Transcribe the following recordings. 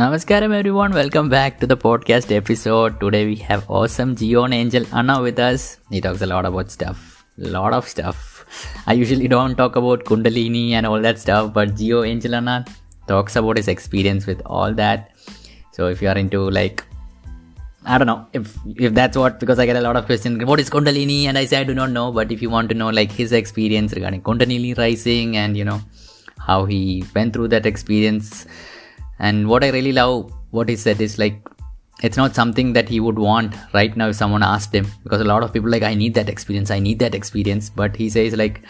Namaskaram everyone, welcome back to the podcast episode. Today we have awesome Geon Angel Anna with us. He talks a lot about stuff, lot of stuff. I usually don't talk about Kundalini and all that stuff, but Geo Angel Anna talks about his experience with all that. So if you are into like I don't know if if that's what because I get a lot of questions. What is Kundalini? And I say I do not know. But if you want to know like his experience regarding Kundalini rising and you know how he went through that experience and what i really love what he said is like it's not something that he would want right now if someone asked him because a lot of people like i need that experience i need that experience but he says like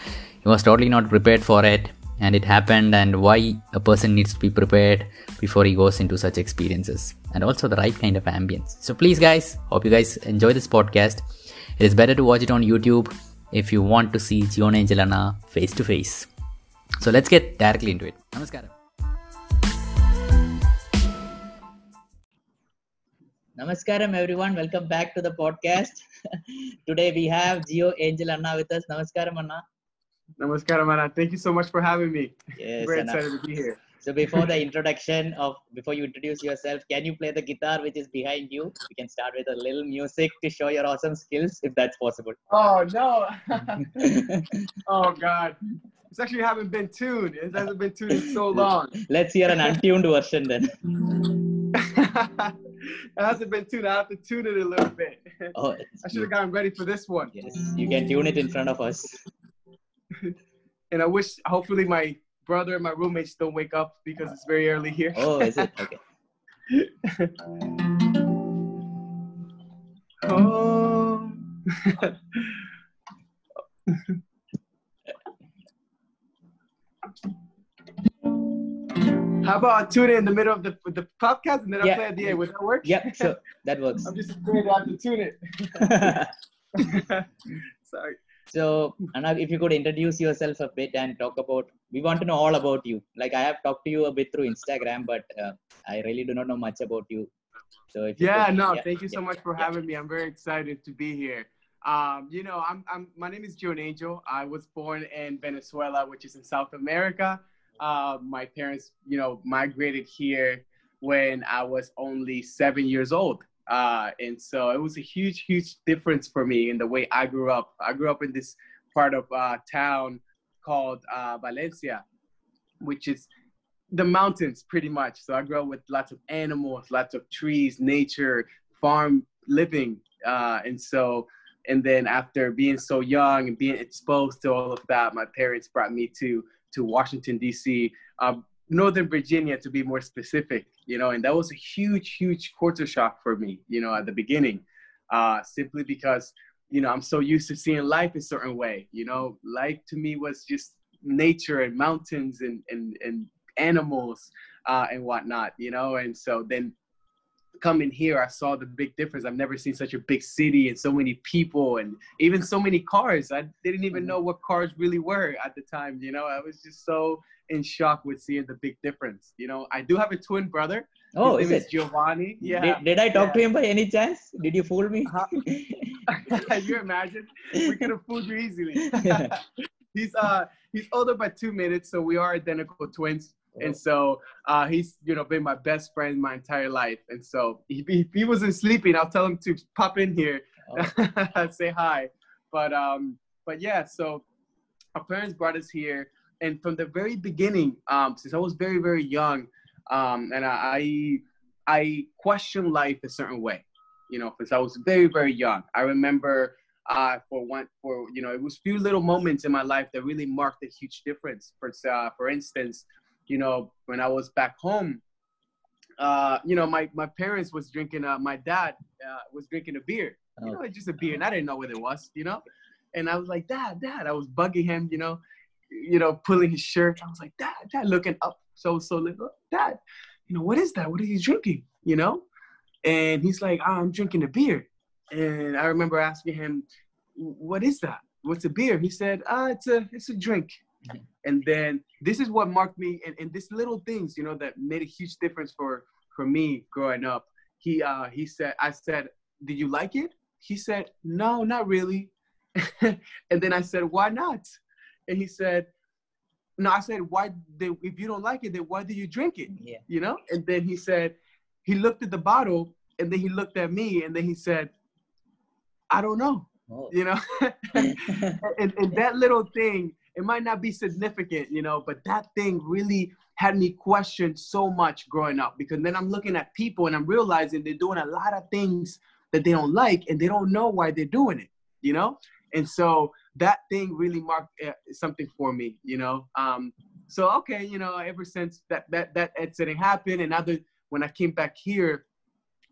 he was totally not prepared for it and it happened and why a person needs to be prepared before he goes into such experiences and also the right kind of ambience so please guys hope you guys enjoy this podcast it is better to watch it on youtube if you want to see Gion Angelana face to face. So let's get directly into it. Namaskaram. Namaskaram, everyone. Welcome back to the podcast. Today we have Geo Angel Anna with us. Namaskaram, Anna. Namaskaram, Anna. Thank you so much for having me. Yes, Very Anna. excited to be here. So before the introduction of before you introduce yourself, can you play the guitar which is behind you? We can start with a little music to show your awesome skills, if that's possible. Oh no! oh God! It's actually haven't been tuned. It hasn't been tuned in so long. Let's hear an untuned version then. it hasn't been tuned. I have to tune it a little bit. Oh, I should have gotten ready for this one. yes, you can tune it in front of us. And I wish, hopefully, my brother and my roommates don't wake up because it's very early here. Oh, is it okay? oh. How about I tune in in the middle of the the podcast and then Yeah. I play at the end? Would that work? Yep, sure, that works. I'm just afraid I have to tune it. Sorry. so, Anna, if you could introduce yourself a bit and talk about, we want to know all about you. Like I have talked to you a bit through Instagram, but uh, I really do not know much about you. So if Yeah, could- no, yeah, thank you so yeah, much for having me. I'm very excited to be here. Um, you know, I'm, I'm my name is Joan Angel. I was born in Venezuela, which is in South America. Uh, my parents, you know, migrated here when I was only seven years old. Uh, and so it was a huge, huge difference for me in the way I grew up. I grew up in this part of uh, town called uh, Valencia, which is the mountains pretty much. So I grew up with lots of animals, lots of trees, nature, farm living. Uh, and so, and then after being so young and being exposed to all of that, my parents brought me to to Washington D.C., um, Northern Virginia to be more specific. You know, and that was a huge, huge culture shock for me. You know, at the beginning, uh, simply because you know I'm so used to seeing life a certain way. You know, life to me was just nature and mountains and and and animals uh, and whatnot, you know. And so then coming here, I saw the big difference. I've never seen such a big city and so many people and even so many cars. I didn't even know what cars really were at the time, you know. I was just so in shock with seeing the big difference. You know, I do have a twin brother. Oh, His is name it? Giovanni. Yeah. Did, did I talk to him by any chance? Did you fool me? Uh-huh. you imagine? We could have fooled you easily. he's uh he's older by two minutes, so we are identical twins. And so uh, he's you know been my best friend my entire life. And so if he, if he wasn't sleeping, I'll tell him to pop in here, say hi. But um but yeah, so our parents brought us here, and from the very beginning, um, since I was very very young, um, and I I questioned life a certain way, you know, since I was very very young. I remember uh, for one for you know it was few little moments in my life that really marked a huge difference. For uh, for instance, you know when I was back home, uh, you know my my parents was drinking. Uh, my dad uh, was drinking a beer. You know, it's just a beer, and I didn't know what it was. You know, and I was like, Dad, Dad. I was bugging him. You know, you know, pulling his shirt. I was like, Dad, Dad, looking up so so little. Dad, you know what is that? What are you drinking? You know, and he's like, oh, I'm drinking a beer. And I remember asking him, "What is that? What's a beer?" He said, "Ah, it's a it's a drink." Mhm. And then this is what marked me, and, and this little things, you know, that made a huge difference for for me growing up. He uh he said, I said, "Did you like it?" He said, "No, not really." and then I said, "Why not?" And he said, no, I said, why? They, if you don't like it, then why do you drink it? Yeah. You know? And then he said, he looked at the bottle and then he looked at me and then he said, I don't know. Oh. You know? and, and that little thing, it might not be significant, you know, but that thing really had me question so much growing up because then I'm looking at people and I'm realizing they're doing a lot of things that they don't like and they don't know why they're doing it, you know? And so that thing really marked uh, something for me, you know? Um, so, okay, you know, ever since that, that, that incident happened and other, when I came back here,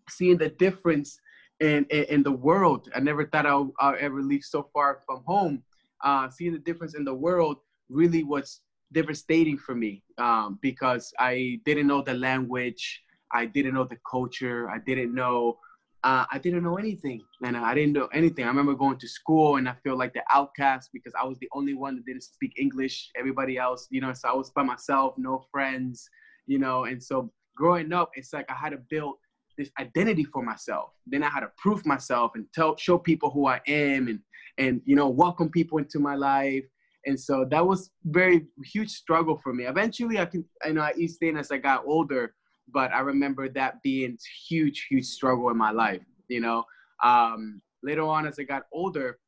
seeing the difference in, in, in the world, I never thought I'll, I'll ever leave so far from home. Uh, seeing the difference in the world really was devastating for me um, because I didn't know the language, I didn't know the culture, I didn't know uh, I didn't know anything, and I didn't know anything. I remember going to school and I feel like the outcast because I was the only one that didn't speak English. Everybody else, you know, so I was by myself, no friends, you know, and so growing up, it's like I had to build this identity for myself. Then I had to prove myself and tell, show people who I am, and and you know, welcome people into my life. And so that was very huge struggle for me. Eventually, I can, I know, I eased in as I got older but I remember that being huge, huge struggle in my life. You know, um, later on as I got older,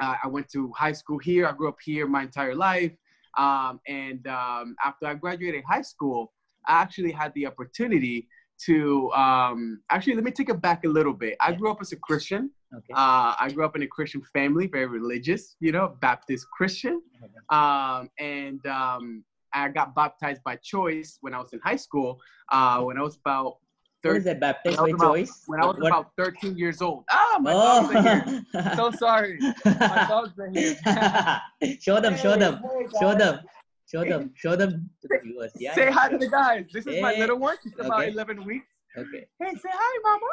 uh, I went to high school here. I grew up here my entire life, um, and um, after I graduated high school, I actually had the opportunity to um, actually let me take it back a little bit. I grew up as a Christian. Okay. Uh, I grew up in a Christian family, very religious, you know, Baptist Christian. Um, and um, I got baptized by choice when I was in high school. Uh, when I was about What is 13, that? Baptized by about- choice? when I was What- about 13 years old. Ah, my dogs are here. Oh. So sorry. My dogs are here. show them, show them, show them, show them, show them to the viewers. Yeah. Say hi to the guys. This is my eh, little one. She's about Okay. 11 weeks. Okay. Hey, say hi, mama.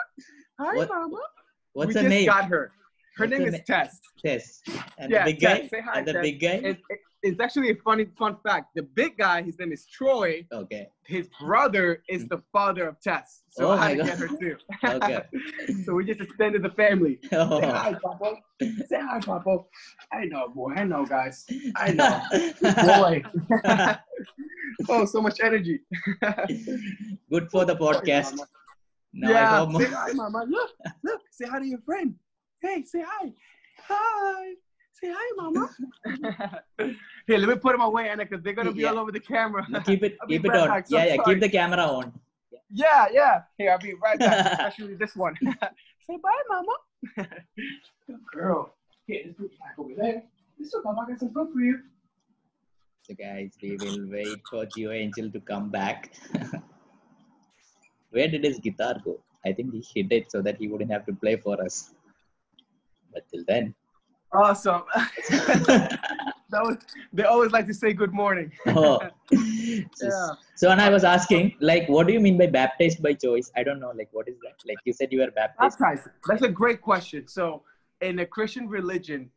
Hi, What- mama. What's we her just name? got her. Her name is Tess. Tess. And Yeah, the big Tess. guy. Say hi, and the Tess. big guy. It, it- it's actually a funny fun fact. The big guy, his name is Troy. Okay. His brother is the father of Tess. So Oh I had to God. get her too. Okay. so we just extended the family. Say Oh. hi, Papa. Say hi, Papa. I know, boy. I know, guys. I know. Boy. oh, so much energy. Good for the podcast. Now I yeah. Say hi, Mama. Look, look. Say hi to your friend. Hey, say hi. Hi. Say hi, Mama. Here, let me put them away, Anna, because they're gonna be Yeah. all over the camera. No, keep it keep it right on. back, so yeah, yeah, sorry. keep the camera on. Yeah, yeah. Here, I'll be right back. Especially this one. Say bye, Mama. Good girl. Here, let's put it back over there. This is Mama got some food for you. So guys, we will wait for Geo Angel to come back. Where did his guitar go? I think he hid it so that he wouldn't have to play for us. But till then. Awesome. that was, they always like to say good morning. oh. So, Yeah. so and I was asking, like, what do you mean by baptized by choice? I don't know, like, what is that? Like, you said you were baptized. Baptized. That's a great question. So, in a Christian religion,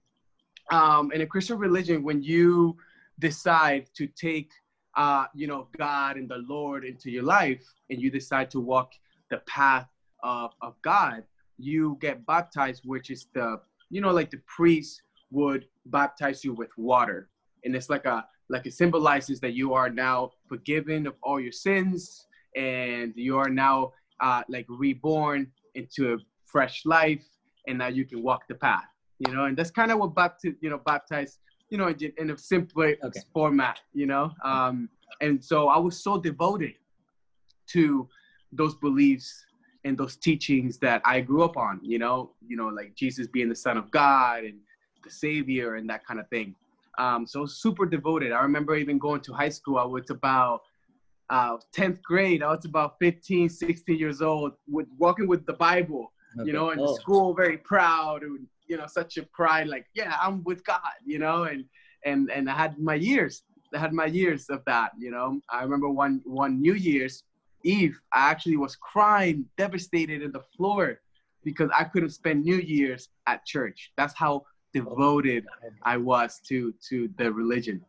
um, in a Christian religion, when you decide to take, uh, you know, God and the Lord into your life, and you decide to walk the path of, of God, you get baptized, which is the, you know, like the priest would baptize you with water, and it's like a like it symbolizes that you are now forgiven of all your sins, and you are now uh, like reborn into a fresh life, and now you can walk the path. You know, and that's kind of what baptize, you know, baptize, you know, in in a simpler Okay. format. You know, um, and so I was so devoted to those beliefs and those teachings that I grew up on, you know, you know, like Jesus being the son of God and the savior and that kind of thing. Um, so super devoted. I remember even going to high school. I was about uh, 10th grade. I was about 15, 16 years old with walking with the Bible, you know, in oh, school, very proud and, you know, such a pride, like, yeah, I'm with God, you know, and, and, and I had my years, I had my years of that, you know, I remember one, one New Year's Eve, I actually was crying, devastated in the floor because I couldn't spend New Year's at church. That's how devoted I was to to the religion.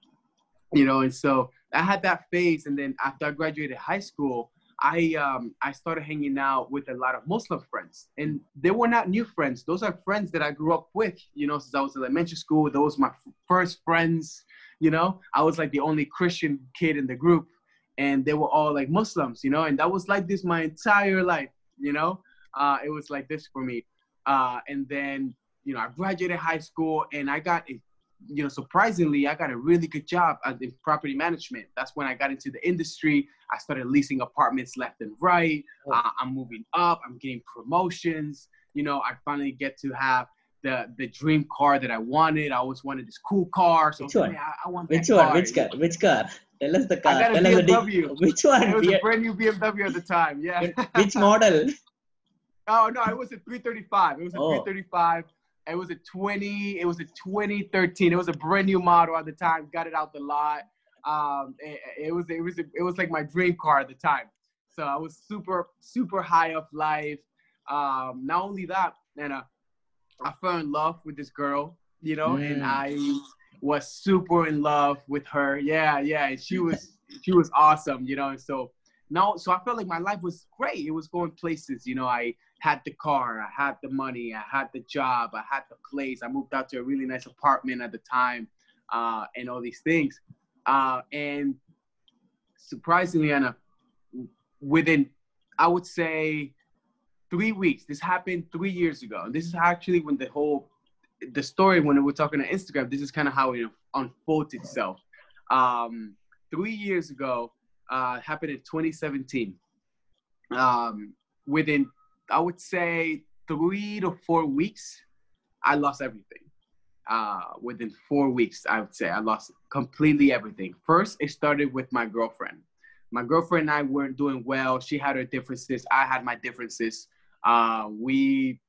You know, and so I had that phase, and then after I graduated high school, I um I started hanging out with a lot of Muslim friends, and they were not new friends. Those are friends that I grew up with, you know, since I was in elementary school. Those were my first friends, you know. I was like the only Christian kid in the group, and they were all like Muslims, you know. And that was like this my entire life, you know. Uh, it was like this for me. Uh, and then you know I graduated high school, and I got you know, surprisingly, I got a really good job in property management. That's when I got into the industry. I started leasing apartments left and right. Oh. Uh, I'm moving up. I'm getting promotions. You know, I finally get to have the the dream car that I wanted. I always wanted this cool car. So which one? I, I want which one? Car. Which car? Which car? Tell us the car. I got a Tell BMW. Us the, which one? It was a brand new BMW at the time. Yeah. which model? Oh no, it was a 335. It was a oh. 335 it was a 20. It was a 2013. It was a brand new model at the time. Got it out the lot. Um, it, it was it was it was like my dream car at the time. So I was super super high of life. Um, not only that, and uh, I fell in love with this girl, you know, mm. and I was super in love with her. Yeah, yeah, and she was she was awesome, you know. And so now, so I felt like my life was great. It was going places, you know. I had the car, I had the money, I had the job, I had the place. I moved out to a really nice apartment at the time, uh, and all these things. Uh, and surprisingly, Anna, within I would say three weeks. This happened three years ago. And this is actually when the whole the story when we are talking on Instagram. This is kind of how it unfolds itself. Um, three years ago, uh, happened in 2017. Um, within I would say three to four weeks, I lost everything. Uh, within four weeks, I would say I lost completely everything. First, it started with my girlfriend. My girlfriend and I weren't doing well. She had her differences. I had my differences. Uh, we,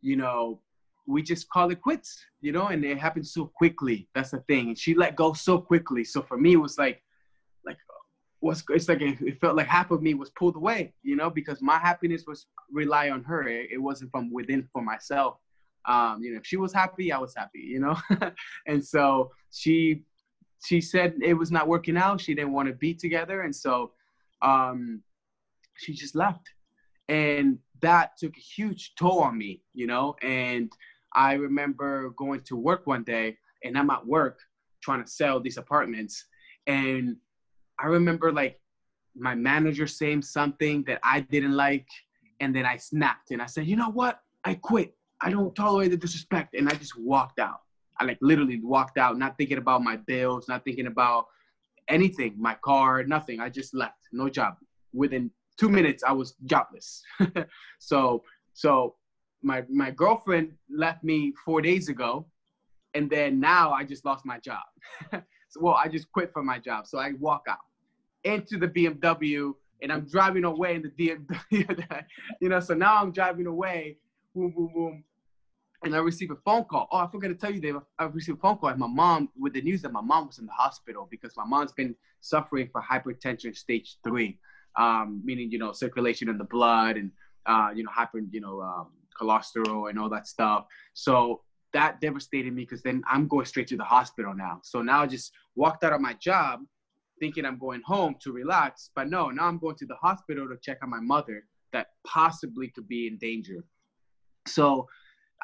you know, we just call it quits, you know, and it happened so quickly. That's the thing. And she let go so quickly. So for me, it was like, was it's like it felt like half of me was pulled away, you know, because my happiness was rely on her. It, it wasn't from within for myself. Um, you know, if she was happy, I was happy, you know. and so she she said it was not working out. She didn't want to be together, and so um, she just left. And that took a huge toll on me, you know. And I remember going to work one day, and I'm at work trying to sell these apartments, and I remember like my manager saying something that I didn't like, and then I snapped and I said, you know what? I quit. I don't tolerate the disrespect, and I just walked out. I like literally walked out, not thinking about my bills, not thinking about anything, my car, nothing. I just left, no job. Within two minutes, I was jobless. so, so my my girlfriend left me four days ago, and then now I just lost my job. so, well, I just quit from my job, so I walk out into the BMW and I'm driving away in the BMW. you know, so now I'm driving away, boom, boom, boom. And I receive a phone call. Oh, I forgot to tell you, Dave. I received a phone call and my mom with the news that my mom was in the hospital because my mom's been suffering for hypertension stage three, um, meaning you know circulation in the blood and uh, you know hyper, you know um, cholesterol and all that stuff. So that devastated me because then I'm going straight to the hospital now. So now I just walked out of my job thinking I'm going home to relax. But no, now I'm going to the hospital to check on my mother that possibly could be in danger. So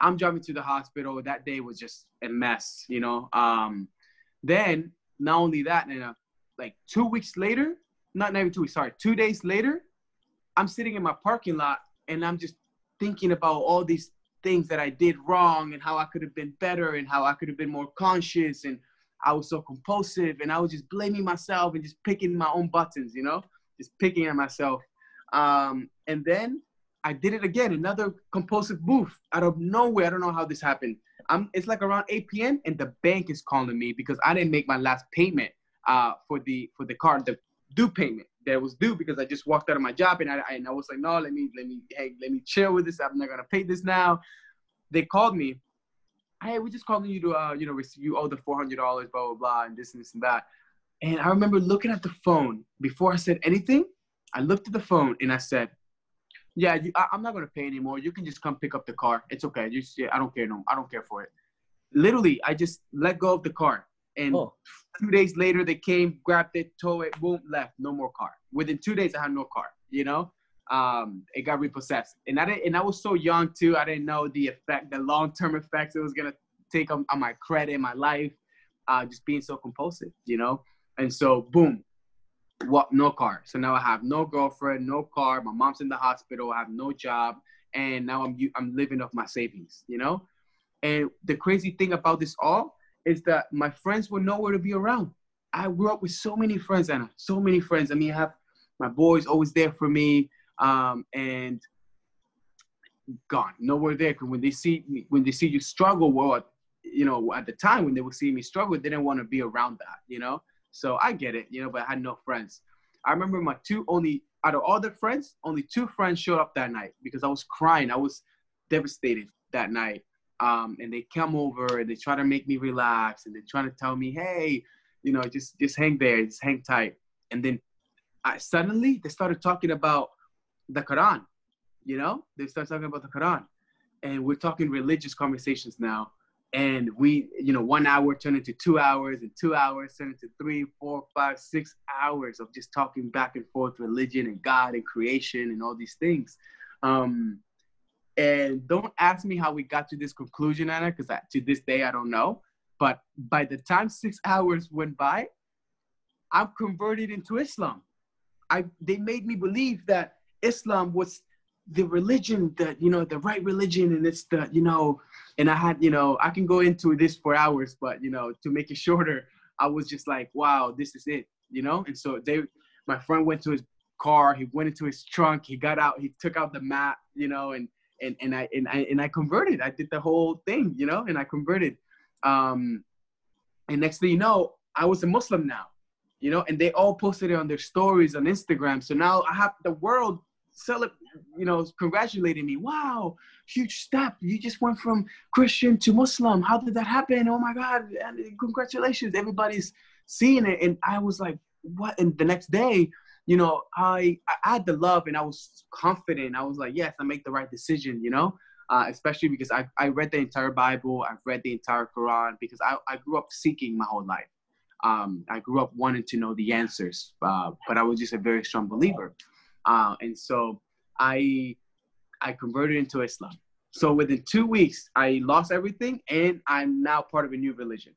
I'm driving to the hospital. That day was just a mess, you know. Um, then not only that, and uh, like two weeks later, not, not even two weeks, sorry, two days later, I'm sitting in my parking lot and I'm just thinking about all these things that I did wrong and how I could have been better and how I could have been more conscious and I was so compulsive and I was just blaming myself and just picking my own buttons, you know, just picking at myself. Um, and then I did it again, another compulsive move out of nowhere. I don't know how this happened. I'm, it's like around 8 p.m. and the bank is calling me because I didn't make my last payment uh, for the for the card, the due payment that was due because I just walked out of my job and I, and I was like, no, let me let me hey let me chill with this. I'm not gonna pay this now. They called me hey, we just calling you to, uh, you know, receive you owe the four hundred dollars, blah blah blah, and this and this and that. And I remember looking at the phone before I said anything. I looked at the phone and I said, "Yeah, you, I, am not gonna pay anymore. You can just come pick up the car. It's okay. You, I don't care no. I don't care for it." Literally, I just let go of the car, and oh. two days later they came, grabbed it, towed it, boom, left. No more car. Within two days, I had no car. you know, um, it got repossessed. And I didn't, and I was so young too. I didn't know the effect, the long-term effects it was gonna take on, on my credit, my life, uh, just being so compulsive, you know. And so, boom, what? No car. So now I have no girlfriend, no car. My mom's in the hospital. I have no job, and now I'm I'm living off my savings, you know. And the crazy thing about this all is that my friends were nowhere to be around. I grew up with so many friends, Anna, so many friends. I mean, I have my boys always there for me, um, and gone, nowhere there. Because when they see me, when they see you struggle, well, you know, at the time when they would see me struggle, they didn't want to be around that, you know. So I get it, you know, but I had no friends. I remember my two only out of all the friends, only two friends showed up that night because I was crying. I was devastated that night. Um, and they come over and they try to make me relax and they try to tell me, hey, you know, just just hang there, just hang tight. And then I suddenly they started talking about the Quran. You know, they started talking about the Quran, and we're talking religious conversations now. And we, you know, one hour turned into two hours, and two hours turned into three, four, five, six hours of just talking back and forth religion and God and creation and all these things. Um, and don't ask me how we got to this conclusion, Anna, because to this day I don't know. But by the time six hours went by, I'm converted into Islam. I they made me believe that Islam was the religion that you know the right religion and it's the you know and I had you know I can go into this for hours but you know to make it shorter I was just like wow this is it you know and so they my friend went to his car he went into his trunk he got out he took out the map you know and and and I and I and I converted I did the whole thing you know and I converted um and next thing you know I was a Muslim now you know, and they all posted it on their stories on Instagram. So now I have the world celebrate, you know, congratulating me. Wow, huge step. You just went from Christian to Muslim. How did that happen? Oh my God, and congratulations. Everybody's seeing it. And I was like, what? And the next day, you know, I, I had the love and I was confident. I was like, yes, I make the right decision, you know? Uh, especially because I, I read the entire Bible, I've read the entire Quran because I, I grew up seeking my whole life um, I grew up wanting to know the answers, uh, but I was just a very strong believer, uh, and so I I converted into Islam. So within two weeks, I lost everything, and I'm now part of a new religion.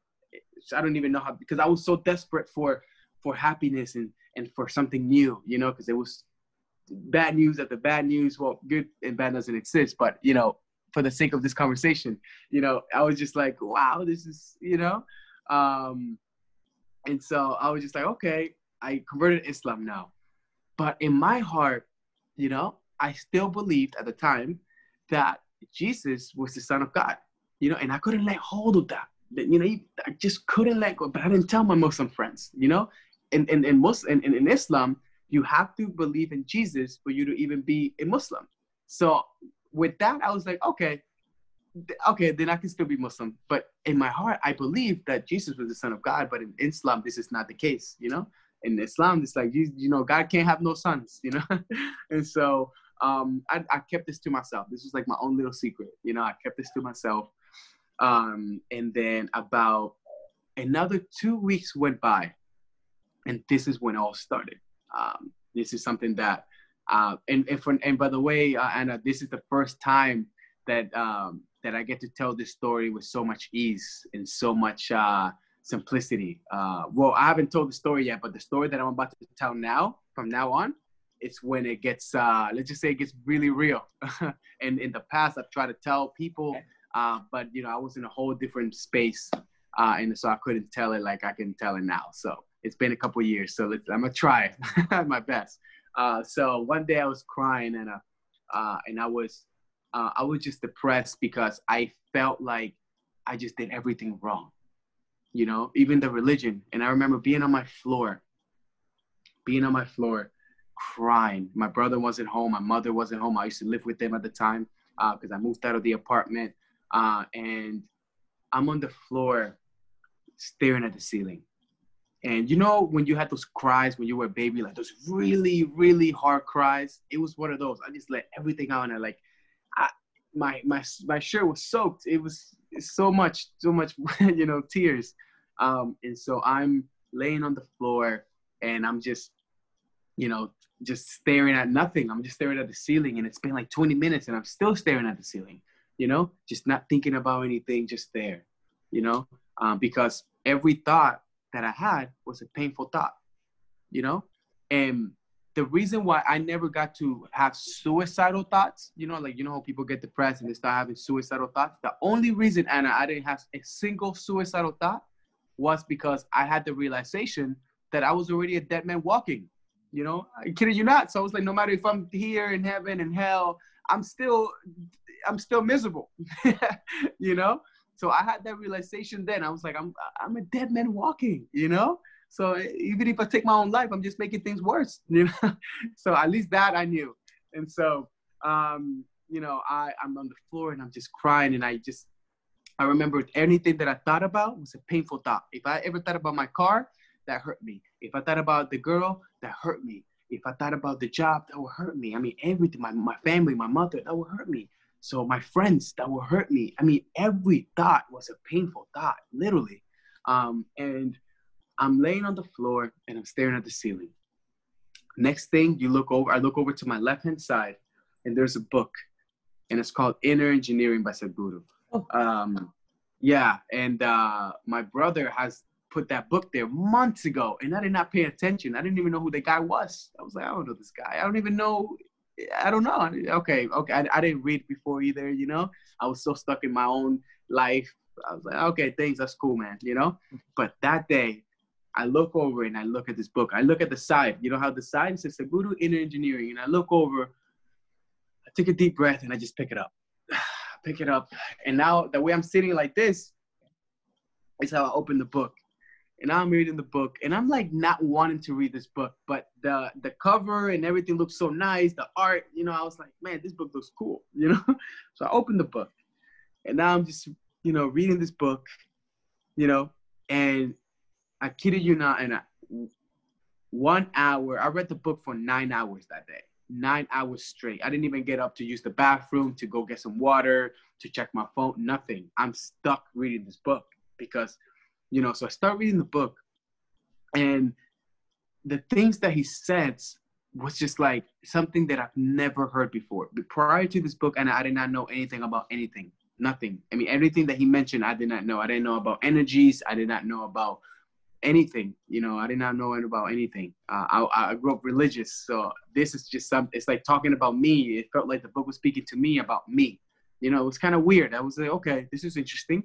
I don't even know how because I was so desperate for for happiness and and for something new, you know, because it was bad news after bad news. Well, good and bad doesn't exist, but you know, for the sake of this conversation, you know, I was just like, wow, this is, you know, um, and so I was just like, okay, I converted Islam now. But in my heart, you know, I still believed at the time that Jesus was the Son of God, you know, and I couldn't let hold of that. You know, I just couldn't let go. But I didn't tell my Muslim friends, you know, in in in Muslim in, in Islam, you have to believe in Jesus for you to even be a Muslim. So with that, I was like, okay, okay, then I can still be Muslim. But in my heart, I believe that Jesus was the Son of God. But in Islam, this is not the case. You know, in Islam, it's like you, you know, God can't have no sons. You know, and so um, I, I kept this to myself. This was like my own little secret. You know, I kept this to myself. Um, and then about another two weeks went by, and this is when it all started. Um, this is something that, uh, and and, for, and by the way, uh, Anna, this is the first time that um, that I get to tell this story with so much ease and so much uh, simplicity. Uh, well, I haven't told the story yet, but the story that I'm about to tell now, from now on, it's when it gets, uh, let's just say it gets really real. and in the past, I've tried to tell people, uh, but you know, I was in a whole different space, uh, and so I couldn't tell it like I can tell it now. So it's been a couple years, so I'm gonna try my best. Uh, so one day I was crying, and uh, and I was uh, I was just depressed because I felt like I just did everything wrong, you know, even the religion. And I remember being on my floor, being on my floor, crying. My brother wasn't home. My mother wasn't home. I used to live with them at the time because uh, I moved out of the apartment. Uh, and I'm on the floor staring at the ceiling. And you know, when you had those cries when you were a baby, like those really, really hard cries, it was one of those. I just let everything out and I like I, my my my shirt was soaked. It was so much, so much, you know, tears. Um, and so I'm laying on the floor and I'm just you know, just staring at nothing. I'm just staring at the ceiling, and it's been like 20 minutes, and I'm still staring at the ceiling. You know, just not thinking about anything, just there. You know, um, because every thought that I had was a painful thought. You know, and the reason why I never got to have suicidal thoughts, you know, like you know how people get depressed and they start having suicidal thoughts. The only reason, Anna, I didn't have a single suicidal thought was because I had the realization that I was already a dead man walking. You know, I kidding you not. So I was like, no matter if I'm here in heaven and hell, I'm still, I'm still miserable. you know. So I had that realization then. I was like, I'm, I'm a dead man walking. You know. So even if I take my own life, I'm just making things worse, you know. so at least that I knew. And so, um, you know, I I'm on the floor and I'm just crying, and I just I remember anything that I thought about was a painful thought. If I ever thought about my car, that hurt me. If I thought about the girl, that hurt me. If I thought about the job, that would hurt me. I mean, everything, my, my family, my mother, that would hurt me. So my friends, that would hurt me. I mean, every thought was a painful thought, literally. Um, and I'm laying on the floor and I'm staring at the ceiling. Next thing you look over, I look over to my left hand side and there's a book and it's called Inner Engineering by Sadhguru. Oh. Um, yeah, and uh, my brother has put that book there months ago and I did not pay attention. I didn't even know who the guy was. I was like, I don't know this guy. I don't even know. I don't know. Okay, okay. I, I didn't read before either, you know? I was so stuck in my own life. I was like, okay, thanks, that's cool, man, you know? But that day, I look over and I look at this book. I look at the side. You know how the side says Sadhguru Inner Engineering, and I look over. I take a deep breath and I just pick it up. pick it up, and now the way I'm sitting like this is how I open the book. And I'm reading the book, and I'm like not wanting to read this book, but the the cover and everything looks so nice. The art, you know, I was like, man, this book looks cool, you know. so I opened the book, and now I'm just, you know, reading this book, you know, and I kidded you not, and I, one hour. I read the book for nine hours that day. Nine hours straight. I didn't even get up to use the bathroom, to go get some water, to check my phone. Nothing. I'm stuck reading this book because, you know. So I start reading the book, and the things that he says was just like something that I've never heard before. Prior to this book, and I did not know anything about anything. Nothing. I mean, everything that he mentioned, I did not know. I didn't know about energies. I did not know about anything. You know, I did not know about anything. Uh, I, I grew up religious, so this is just some. It's like talking about me. It felt like the book was speaking to me about me. You know, it was kind of weird. I was like, okay, this is interesting.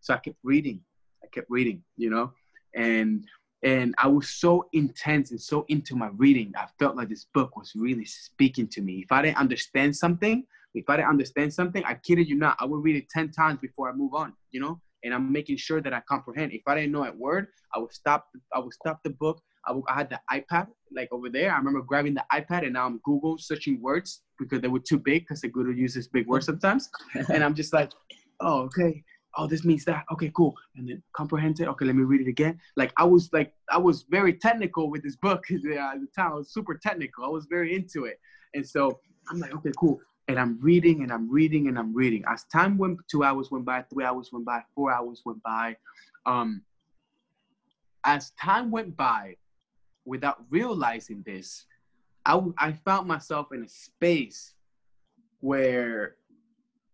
So I kept reading. I kept reading. You know, and and I was so intense and so into my reading. I felt like this book was really speaking to me. If I didn't understand something, if I didn't understand something, I kidded you not, I would read it ten times before I move on. You know, and I'm making sure that I comprehend. If I didn't know a word, I would stop. I would stop the book. I, would, I had the iPad like over there. I remember grabbing the iPad and now I'm Google searching words because they were too big because the Google uses big words sometimes. and I'm just like, oh okay, oh this means that. Okay, cool. And then comprehend it. Okay, let me read it again. Like I was like I was very technical with this book. yeah, at the time I was super technical. I was very into it. And so I'm like, okay, cool and I'm reading and I'm reading and I'm reading. As time went, two hours went by, three hours went by, four hours went by. Um, as time went by, without realizing this, I, I found myself in a space where,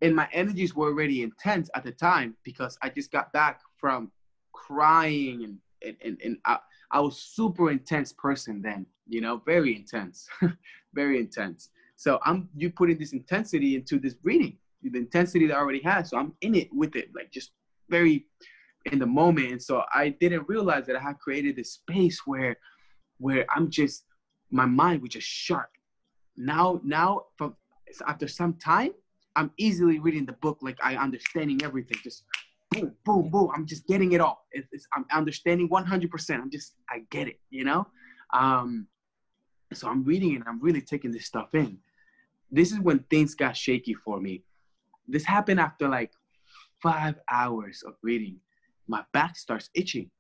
and my energies were already intense at the time because I just got back from crying and and, and, and I, I was super intense person then, you know, very intense, very intense. So I'm you putting this intensity into this reading, the intensity that I already had. So I'm in it with it, like just very in the moment. And so I didn't realize that I had created this space where where I'm just my mind was just sharp. Now now from after some time, I'm easily reading the book like I understanding everything. Just boom, boom, boom. I'm just getting it all. It's, I'm understanding 100%. I'm just I get it, you know. Um, so I'm reading it. I'm really taking this stuff in this is when things got shaky for me. This happened after like five hours of reading. My back starts itching.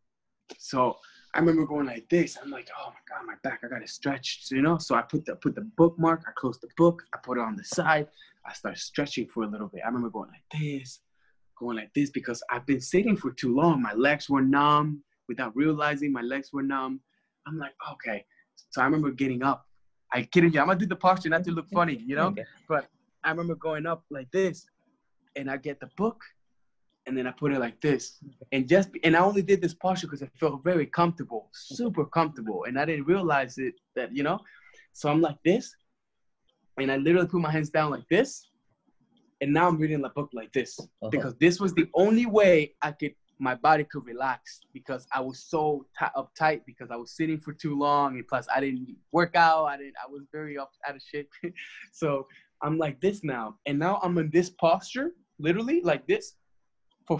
So I remember going like this. I'm like, oh my god, my back, I gotta stretch, you know. So I put the put the bookmark, I closed the book, I put it on the side, I started stretching for a little bit. I remember going like this, going like this because I've been sitting for too long. My legs were numb without realizing my legs were numb. I'm like, okay. So I remember getting up. I kidding you. I'm gonna do the posture not to look funny, you know. Okay. I remember going up like this, and I get the book, and then I put it like this, and just and I only did this posture because I felt very comfortable, super comfortable, and I didn't realize it that you know. So I'm like this, and I literally put my hands down like this, and now I'm reading the book like this Uh-huh. because this was the only way I could my body could relax because I was so ti uptight because I was sitting for too long and plus I didn't work out. I didn't. I was very up, out of shape. so I'm like this now, and now I'm in this posture, literally like this, for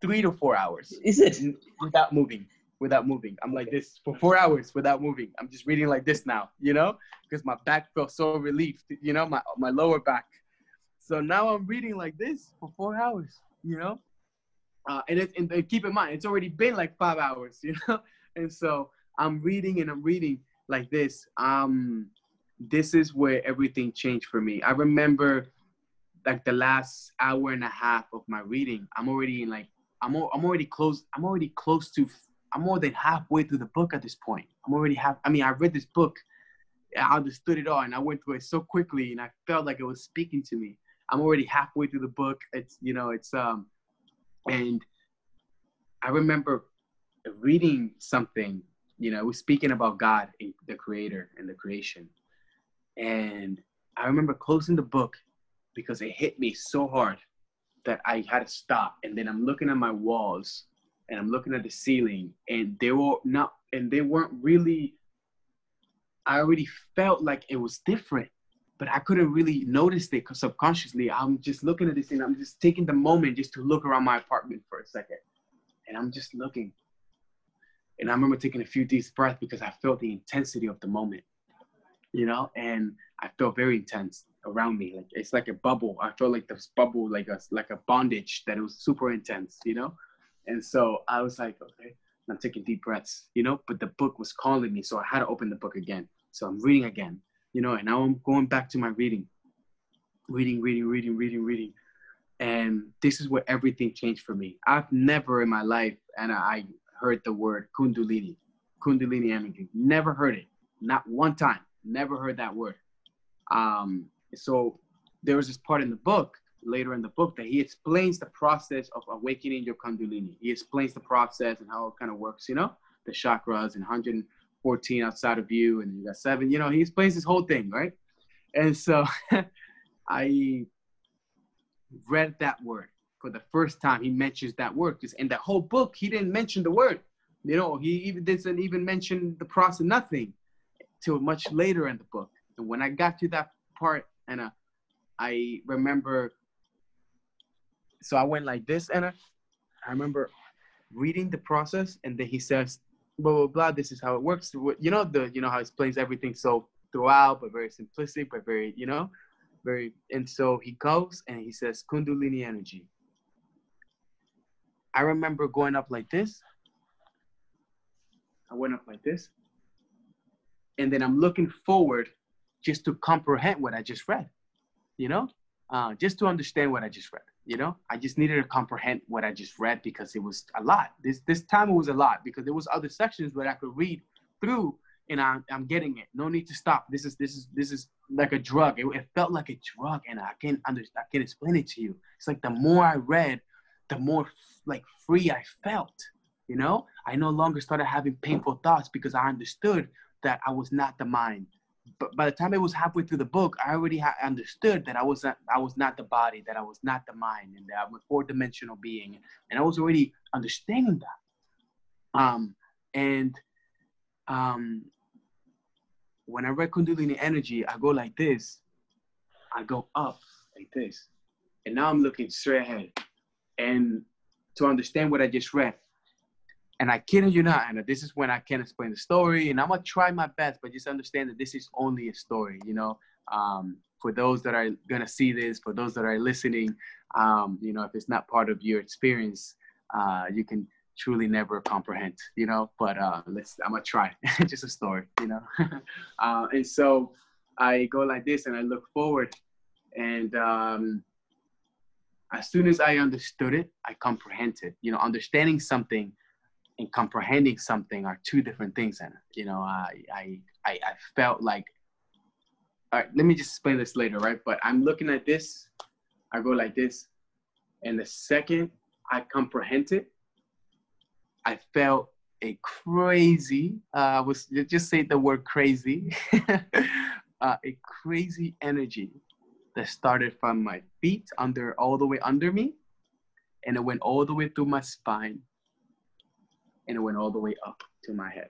three to four hours Is it? without moving. Without moving, I'm like this for four hours without moving. I'm just reading like this now, you know, because my back felt so relieved, you know, my my lower back. So now I'm reading like this for four hours, you know, uh, and, it, and keep in mind it's already been like five hours, you know, and so I'm reading and I'm reading like this. Um, this is where everything changed for me. I remember like the last hour and a half of my reading. I'm already in like I'm I'm already close. I'm already close to. I'm more than halfway through the book at this point. I'm already half. I mean, I read this book. I understood it all, and I went through it so quickly, and I felt like it was speaking to me. I'm already halfway through the book. It's you know, it's um, and I remember reading something. You know, it was speaking about God, and the Creator, and the creation, and I remember closing the book because it hit me so hard that I had to stop. And then I'm looking at my walls and I'm looking at the ceiling and they were not, and they weren't really, I already felt like it was different, but I couldn't really notice it because subconsciously. I'm just looking at this and I'm just taking the moment just to look around my apartment for a second. And I'm just looking. And I remember taking a few deep breaths because I felt the intensity of the moment, you know, and I felt very intense around me. Like it's like a bubble. I felt like this bubble, like a like a bondage that it was super intense, you know. And so I was like, okay, I'm taking deep breaths, you know. But the book was calling me, so I had to open the book again. So I'm reading again, you know. And now I'm going back to my reading, reading, reading, reading, reading, reading. And this is where everything changed for me. I've never in my life, and I heard the word kundalini, kundalini energy. Never heard it, not one time. Never heard that word. Um, so there was this part in the book later in the book that he explains the process of awakening your kundalini. He explains the process and how it kind of works you know the chakras and 114 outside of you and you got seven you know he explains this whole thing right? And so i read that word for the first time. He mentions that word because in that whole book he didn't mention the word you know he even didn't even mention the process nothing till much later in the book. And when i got to that part and uh, i remember so i went like this and uh, i remember reading the process and then he says blah blah blah this is how it works. You know the you know how he explains everything so throughout but very simplistic but very you know very and so he goes and he says kundalini energy. I remember going up like this. I went up like this. And then i'm looking forward just to comprehend what i just read you know uh, just to understand what i just read you know? I just needed to comprehend what i just read because it was a lot. This this time it was a lot because there was other sections where i could read through and I'm, I'm getting it. No need to stop. This is this is this is like a drug. It, it felt like a drug and i can't understand i can't explain it to you. It's like the more i read the more like free i felt you know? I no longer started having painful thoughts because i understood that i was not the mind but by the time it was halfway through the book, I already ha- understood that I was not I was not the body, that I was not the mind, and that I'm a four dimensional being, and I was already understanding that. Um, and um, when I read Kundalini energy, I go like this, I go up like this, and now I'm looking straight ahead, and to understand what I just read, and I kid you not, Anna, this is when I can explain the story, and I'm gonna try my best, but just understand that this is only a story, you know. Um, for those that are gonna see this, for those that are listening, um, you know, if it's not part of your experience, uh, you can truly never comprehend, you know. But uh, let's, I'm gonna try. just a story, you know. uh, and so I go like this, and I look forward, and um, as soon as I understood it, I comprehended. You know, understanding something and comprehending something are two different things. And you know, I I I, felt like. All right, let me just explain this later, right? But I'm looking at this, I go like this, and the second I comprehend it, I felt a crazy. Uh, was just say the word crazy, uh, a crazy energy that started from my feet under all the way under me, and it went all the way through my spine, and it went all the way up to my head.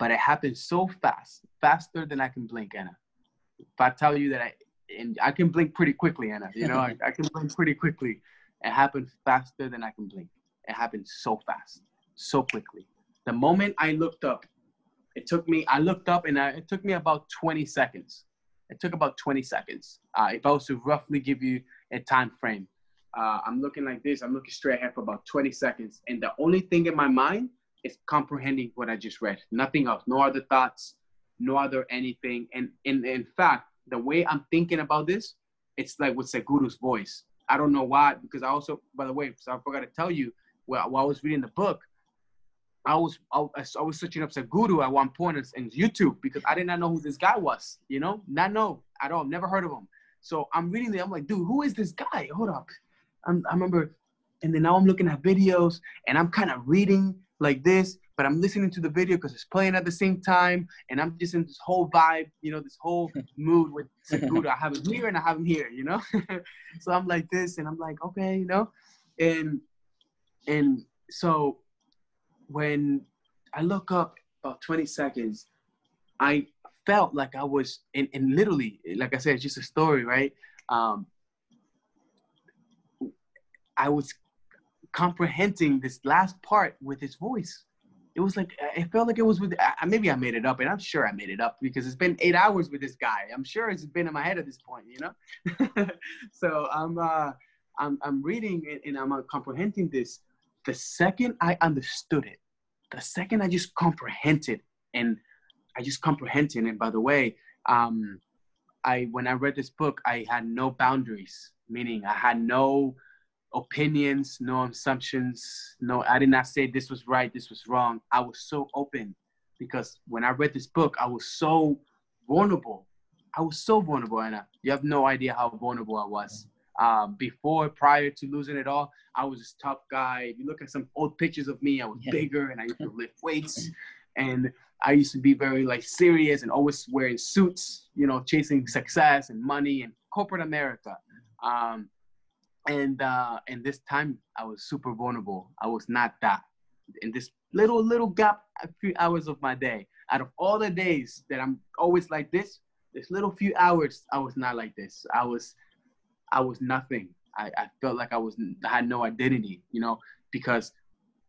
But it happened so fast, faster than I can blink, Anna. If I tell you that I and I can blink pretty quickly, Anna. You know, I, I can blink pretty quickly. It happened faster than I can blink. It happened so fast, so quickly. The moment I looked up, it took me. I looked up, and I, it took me about 20 seconds. It took about 20 seconds. Uh, if I was to roughly give you a time frame, uh, I'm looking like this. I'm looking straight ahead for about 20 seconds, and the only thing in my mind is comprehending what I just read. Nothing else. No other thoughts. No other anything. And in in fact, the way I'm thinking about this, it's like with Sadhguru's voice. I don't know why, because I also, by the way, so I forgot to tell you, while, while I was reading the book, I was I, I was searching up Seguru at one point in YouTube because I did not know who this guy was, you know, not know at all, never heard of him. So I'm reading it, I'm like, dude, who is this guy? Hold up. I'm, I remember, and then now I'm looking at videos and I'm kind of reading like this, but I'm listening to the video because it's playing at the same time, and I'm just in this whole vibe, you know, this whole mood with Sadhguru. I have him here and I have him here, you know. so I'm like this, and I'm like, okay, you know, and and so when I look up about 20 seconds, I felt like I was, and, and literally, like I said, it's just a story, right? Um, I was comprehending this last part with his voice. It was like it felt like it was with. Maybe I made it up, and I'm sure I made it up because it's been eight hours with this guy. I'm sure it's been in my head at this point, you know. so I'm, uh, I'm, I'm reading and, and I'm uh, comprehending this. The second I understood it, the second I just comprehended, and I just comprehended. And by the way, um, I when I read this book, I had no boundaries, meaning I had no opinions, no assumptions. No, I did not say this was right, this was wrong. I was so open because when I read this book, I was so vulnerable. I was so vulnerable, Anna. You have no idea how vulnerable I was. Um, before, prior to losing it all, I was this tough guy. If you look at some old pictures of me, I was yeah. bigger and I used to lift weights. And I used to be very like serious and always wearing suits, you know, chasing success and money and corporate America. Um, and uh, and this time I was super vulnerable. I was not that. In this little little gap, a few hours of my day, out of all the days that I'm always like this, this little few hours I was not like this. I was, I was nothing. I, I felt like I was I had no identity, you know, because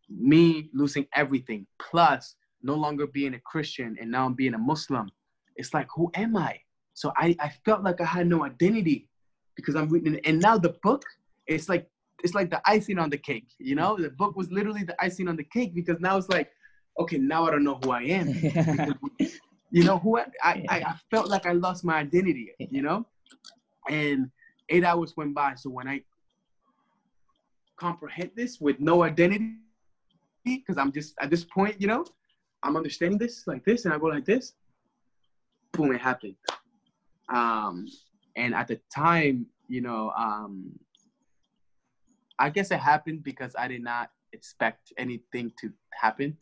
me losing everything plus no longer being a Christian and now I'm being a Muslim. It's like who am I? So I, I felt like I had no identity because I'm reading and now the book it's like it's like the icing on the cake you know? The book was literally the icing on the cake because now it's like okay now i don't know who i am. You know who I, I, I felt like i lost my identity you know? And eight hours went by. So when i comprehend this with no identity because i'm just at this point you know i'm understanding this like this and i go like this boom it happened. Um and at the time you know um I guess it happened because I did not expect anything to happen.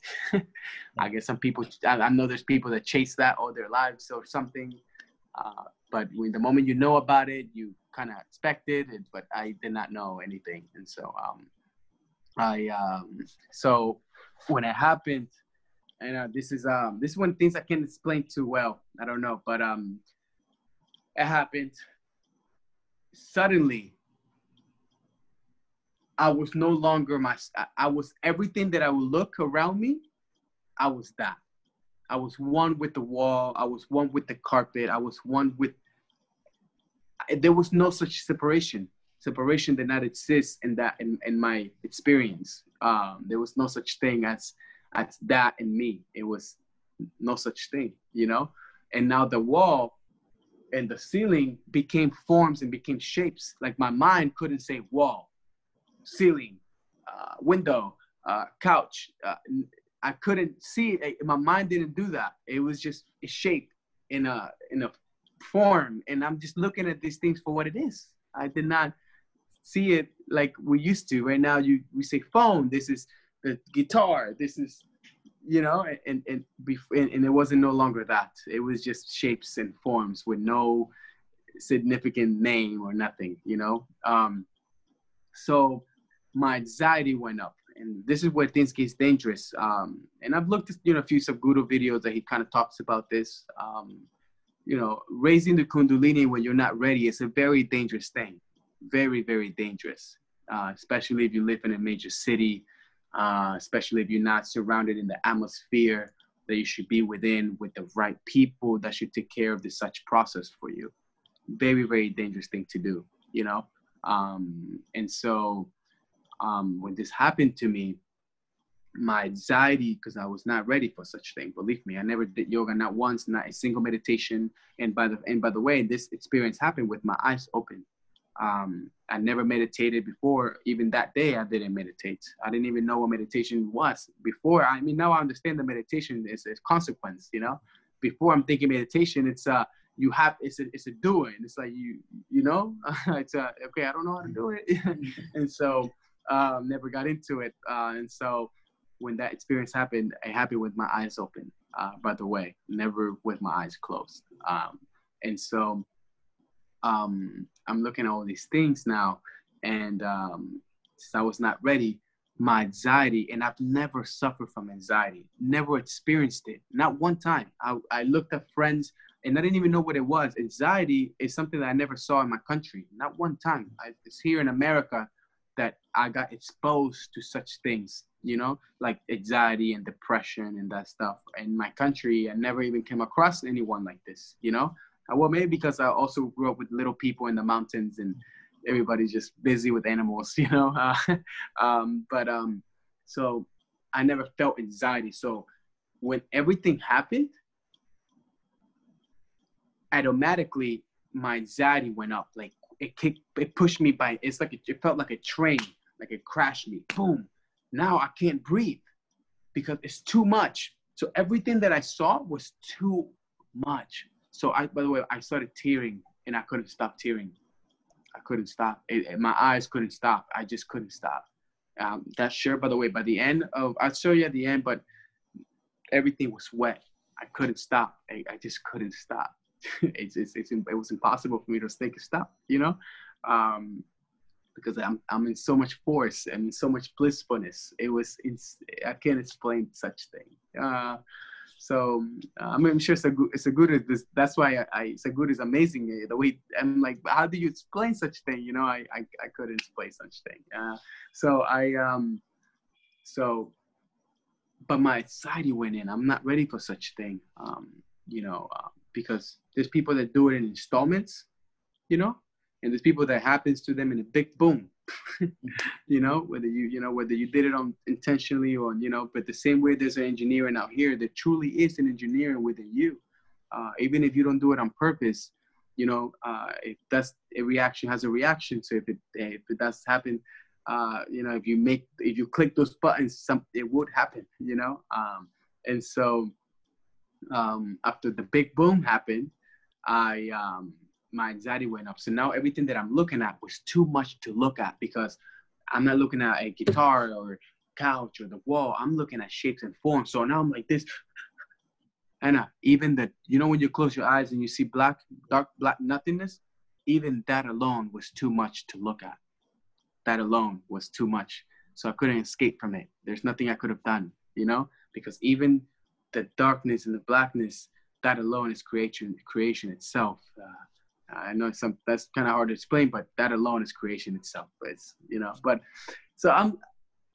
I guess some people, I, I, know there's people that chase that all their lives or something. Uh, but when the moment you know about it, you kind of expected it, but I did not know anything. And so, um, I, um, so when it happened, and uh, this is, um, this is one things I can't explain too well. I don't know, but, um, it happened suddenly I was no longer my. I was everything that I would look around me. I was that. I was one with the wall. I was one with the carpet. I was one with. There was no such separation. Separation did not exist in that in, in my experience. Um, there was no such thing as as that and me. It was no such thing, you know. And now the wall and the ceiling became forms and became shapes. Like my mind couldn't say wall ceiling, uh, window, uh, couch. Uh, I couldn't see it. My mind didn't do that. It was just a shape in a in a form, and I'm just looking at these things for what it is. I did not see it like we used to. Right now, you we say phone. This is the guitar. This is you know, and and, bef- and and it wasn't no longer that. It was just shapes and forms with no significant name or nothing. You know, um, so my anxiety went up. And this is where things get dangerous. Um, and i've looked at you know a few Sadhguru videos that he kind of talks about this. Um, you know raising the kundalini when you're not ready is a very dangerous thing. Very very dangerous uh, especially if you live in a major city uh, especially if you're not surrounded in the atmosphere that you should be within with the right people that should take care of this such process for you. Very very dangerous thing to do you know? Um, and so um, when this happened to me, my anxiety, because I was not ready for such thing. Believe me, I never did yoga, not once, not a single meditation. And by the and by the way, this experience happened with my eyes open. Um, I never meditated before. Even that day, I didn't meditate. I didn't even know what meditation was before. I mean, now I understand the meditation is a consequence. You know, before I'm thinking meditation, it's uh you have it's a it's a doing. It's like you you know, it's a okay. I don't know how to do it, and so um, never got into it. Uh, and so when that experience happened, I happened with my eyes open. Uh, by the way, never with my eyes closed. Um, and so um, I'm looking at all these things now, and um, since I was not ready, my anxiety, and I've never suffered from anxiety, never experienced it, not one time. I, I looked at friends and I didn't even know what it was. Anxiety is something that I never saw in my country, not one time. I, it's here in America that I got exposed to such things, you know, like anxiety and depression and that stuff. In my country, I never even came across anyone like this, you know. Uh, well, maybe because I also grew up with little people in the mountains and everybody's just busy with animals, you know. Uh, um, but um, so I never felt anxiety. So when everything happened, automatically my anxiety went up. Like it kicked, it pushed me by. It's like it, felt like a train, like it crashed me. Boom. Now I can't breathe because it's too much. So everything that I saw was too much. So I, by the way, I started tearing and I couldn't stop tearing. I couldn't stop. It, it- my eyes couldn't stop. I just couldn't stop. Um, that's sure. By the way, by the end of, I'll show you at the end, but everything was wet. I couldn't stop. I, I just couldn't stop. it's, it's, it's, it was impossible for me to take a stop, you know, um, because I'm, I'm in so much force and so much blissfulness. It was, I can't explain such thing. Uh, so uh, I mean, I'm sure it's a good, that's why I, I it's a good is amazing. eh, The way I'm like, how do you explain such thing? You know, I I, I couldn't explain such thing. Uh, so I um, so, but my anxiety went in. I'm not ready for such thing. Um, you know, uh, because there's people that do it in installments, you know, and there's people that happens to them in a big boom. you know, whether you you know whether you did it on intentionally or you know, but the same way there's an engineering out here, there truly is an engineering within you. Uh, even if you don't do it on purpose, you know, uh, if that's a reaction has a reaction. So if it if it does happen, uh, you know, if you make if you click those buttons, some it would happen. You know, um, and so um, after the big boom happened, I um, my anxiety went up. So now everything that I'm looking at was too much to look at because I'm not looking at a guitar or couch or the wall. I'm looking at shapes and forms. So now I'm like this. And uh, even the, you know, when you close your eyes and you see black, dark, black nothingness, even that alone was too much to look at. That alone was too much. So I couldn't escape from it. There's nothing I could have done, you know, because even the darkness and the blackness, that alone is creation, creation itself. Uh, I know some that's kind of hard to explain, but that alone is creation itself. But it's you know, but so I'm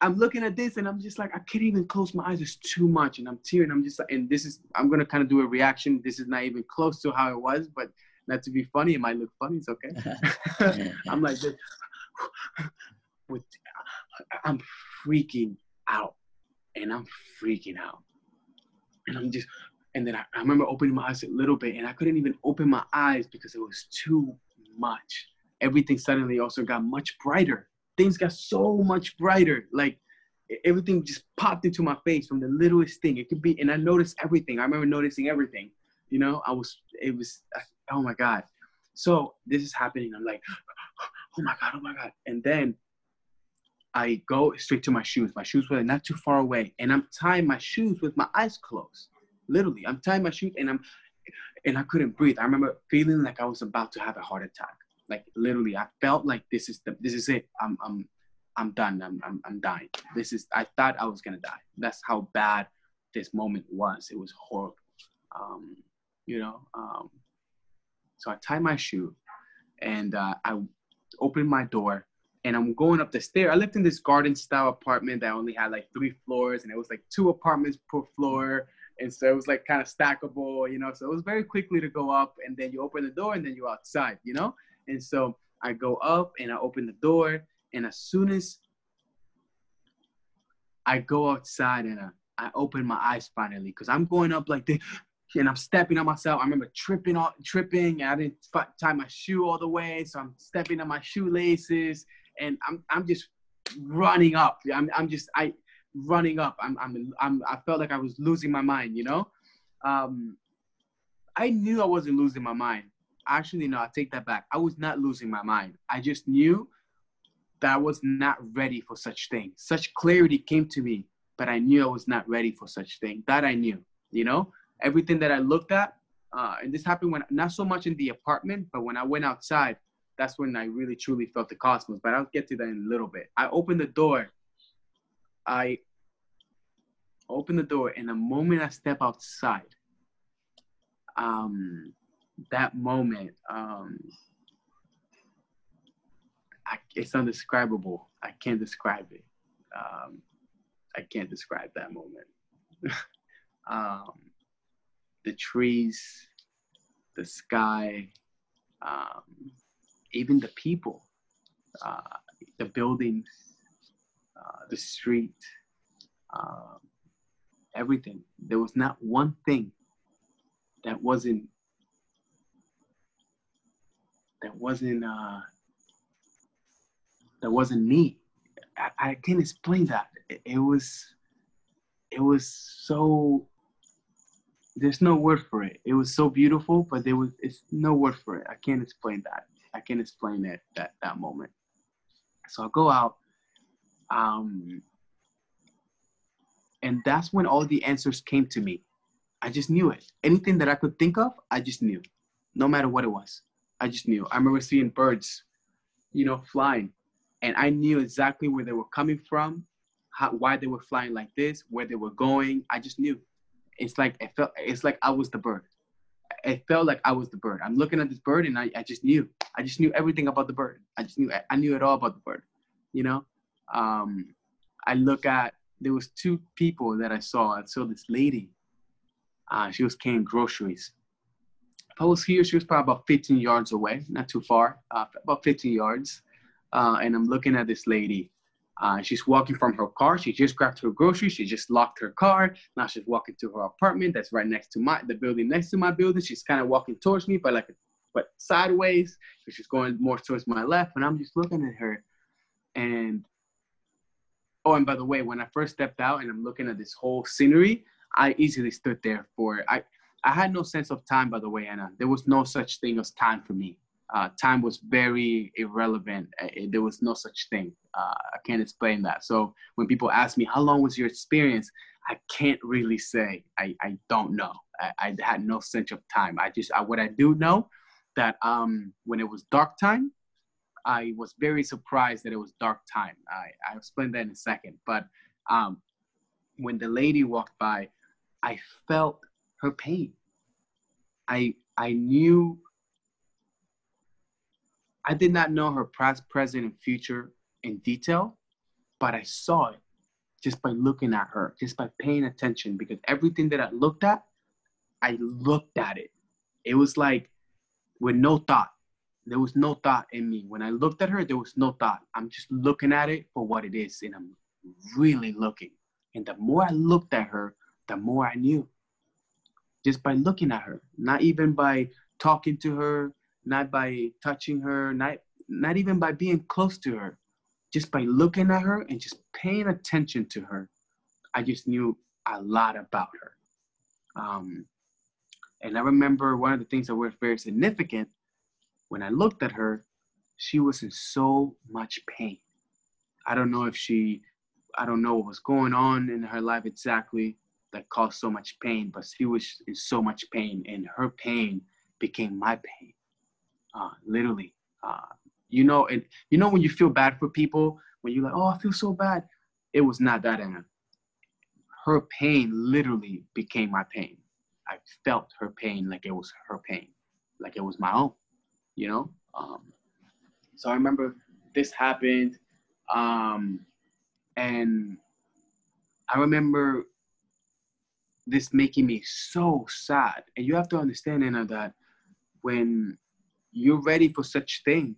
I'm looking at this and I'm just like I can't even close my eyes. It's too much, and I'm tearing. I'm just like, and this is I'm gonna kind of do a reaction. This is not even close to how it was, but not to be funny. It might look funny. It's okay. I'm like this. With I'm freaking out, and I'm freaking out, and I'm just and then I, I remember opening my eyes a little bit and I couldn't even open my eyes because it was too much. Everything suddenly also got much brighter. Things got so much brighter. Like everything just popped into my face from the littlest thing. It could be, and I noticed everything. I remember noticing everything. You know, I was, it was, oh my God. So this is happening. I'm like, oh my God, oh my God. And then I go straight to my shoes. My shoes were not too far away. And I'm tying my shoes with my eyes closed. Literally, I'm tying my shoes and I'm, and I couldn't breathe. I remember feeling like I was about to have a heart attack. Like literally, I felt like this is the, this is it. I'm, I'm, I'm done. I'm, I'm, I'm dying. This is, I thought I was gonna die. That's how bad this moment was. It was horrible. Um, you know, um, so I tie my shoe and uh, I open my door and I'm going up the stair. I lived in this garden style apartment that only had like three floors and it was like two apartments per floor. And so it was like kind of stackable, you know. So it was very quickly to go up and then you open the door and then you're outside, you know? And so I go up and I open the door and as soon as I go outside and I, I open my eyes finally because I'm going up like this and I'm stepping on myself. I remember tripping on tripping. And I didn't tie my shoe all the way, so I'm stepping on my shoelaces and I'm I'm just running up. I'm I'm just I running up. I'm I'm I'm I felt like I was losing my mind, you know? Um I knew I wasn't losing my mind. Actually, no, I take that back. I was not losing my mind. I just knew that I was not ready for such thing. Such clarity came to me, but I knew I was not ready for such thing. That I knew, you know, everything that I looked at, uh, and this happened when not so much in the apartment, but when I went outside, that's when I really truly felt the cosmos. But I'll get to that in a little bit. I opened the door. I opened the door, and the moment I step outside, um, that moment, um, I, it's undescribable. I can't describe it. Um, I can't describe that moment. um, the trees, the sky, um, even the people, uh, the buildings, uh, the street, um, everything. There was not one thing that wasn't that wasn't uh, that wasn't me. I, I can't explain that. It, it was it was so there's no word for it. It was so beautiful, but there was it's no word for it. I can't explain that. I can't explain that that that moment. So I go out, um, and that's when all the answers came to me. I just knew it. Anything that I could think of, I just knew, no matter what it was. I just knew. I remember seeing birds, you know, flying, and I knew exactly where they were coming from, how, why they were flying like this, where they were going. I just knew. It's like it felt. It's like I was the bird. It felt like I was the bird. I'm looking at this bird, and I, I just knew. I just knew everything about the bird. I just knew. I knew it all about the bird. You know. Um, I look at. There was two people that I saw. I saw this lady. Uh, she was carrying groceries I was here, she was probably about 15 yards away, not too far, uh, about 15 yards. Uh, and I'm looking at this lady. Uh, she's walking from her car. She just grabbed her groceries. She just locked her car. Now she's walking to her apartment that's right next to my the building next to my building. She's kind of walking towards me, but like but sideways. So she's going more towards my left, and I'm just looking at her. And oh, and by the way, when I first stepped out and I'm looking at this whole scenery, I easily stood there for I I had no sense of time, by the way, Anna. There was no such thing as time for me. Uh, time was very irrelevant. Uh, there was no such thing. Uh, I can't explain that. So when people ask me, how long was your experience? I can't really say. I, I don't know. I, I had no sense of time. I just, I, what I do know that um, when it was dark time, I was very surprised that it was dark time. I, I'll explain that in a second. But um, when the lady walked by, I felt her pain. I I knew I did not know her past, present, and future in detail, but I saw it just by looking at her, just by paying attention, because everything that I looked at, I looked at it. It was like with no thought. There was no thought in me. When I looked at her, there was no thought. I'm just looking at it for what it is, and I'm really looking. And the more I looked at her, the more I knew just by looking at her, not even by talking to her, not by touching her, not not even by being close to her. just by looking at her and just paying attention to her, I just knew a lot about her. Um, and I remember one of the things that was very significant when I looked at her, she was in so much pain. I don't know if she, I don't know what was going on in her life exactly that caused so much pain, but she was in so much pain, and her pain became my pain. Uh, literally, uh, you know, and you know when you feel bad for people, when you're like, oh, I feel so bad. It was not that, Anna. Her pain literally became my pain. I felt her pain like it was her pain, like it was my own, you know? Um, so I remember this happened. Um, and I remember this making me so sad. And you have to understand, Anna, that when you're ready for such thing,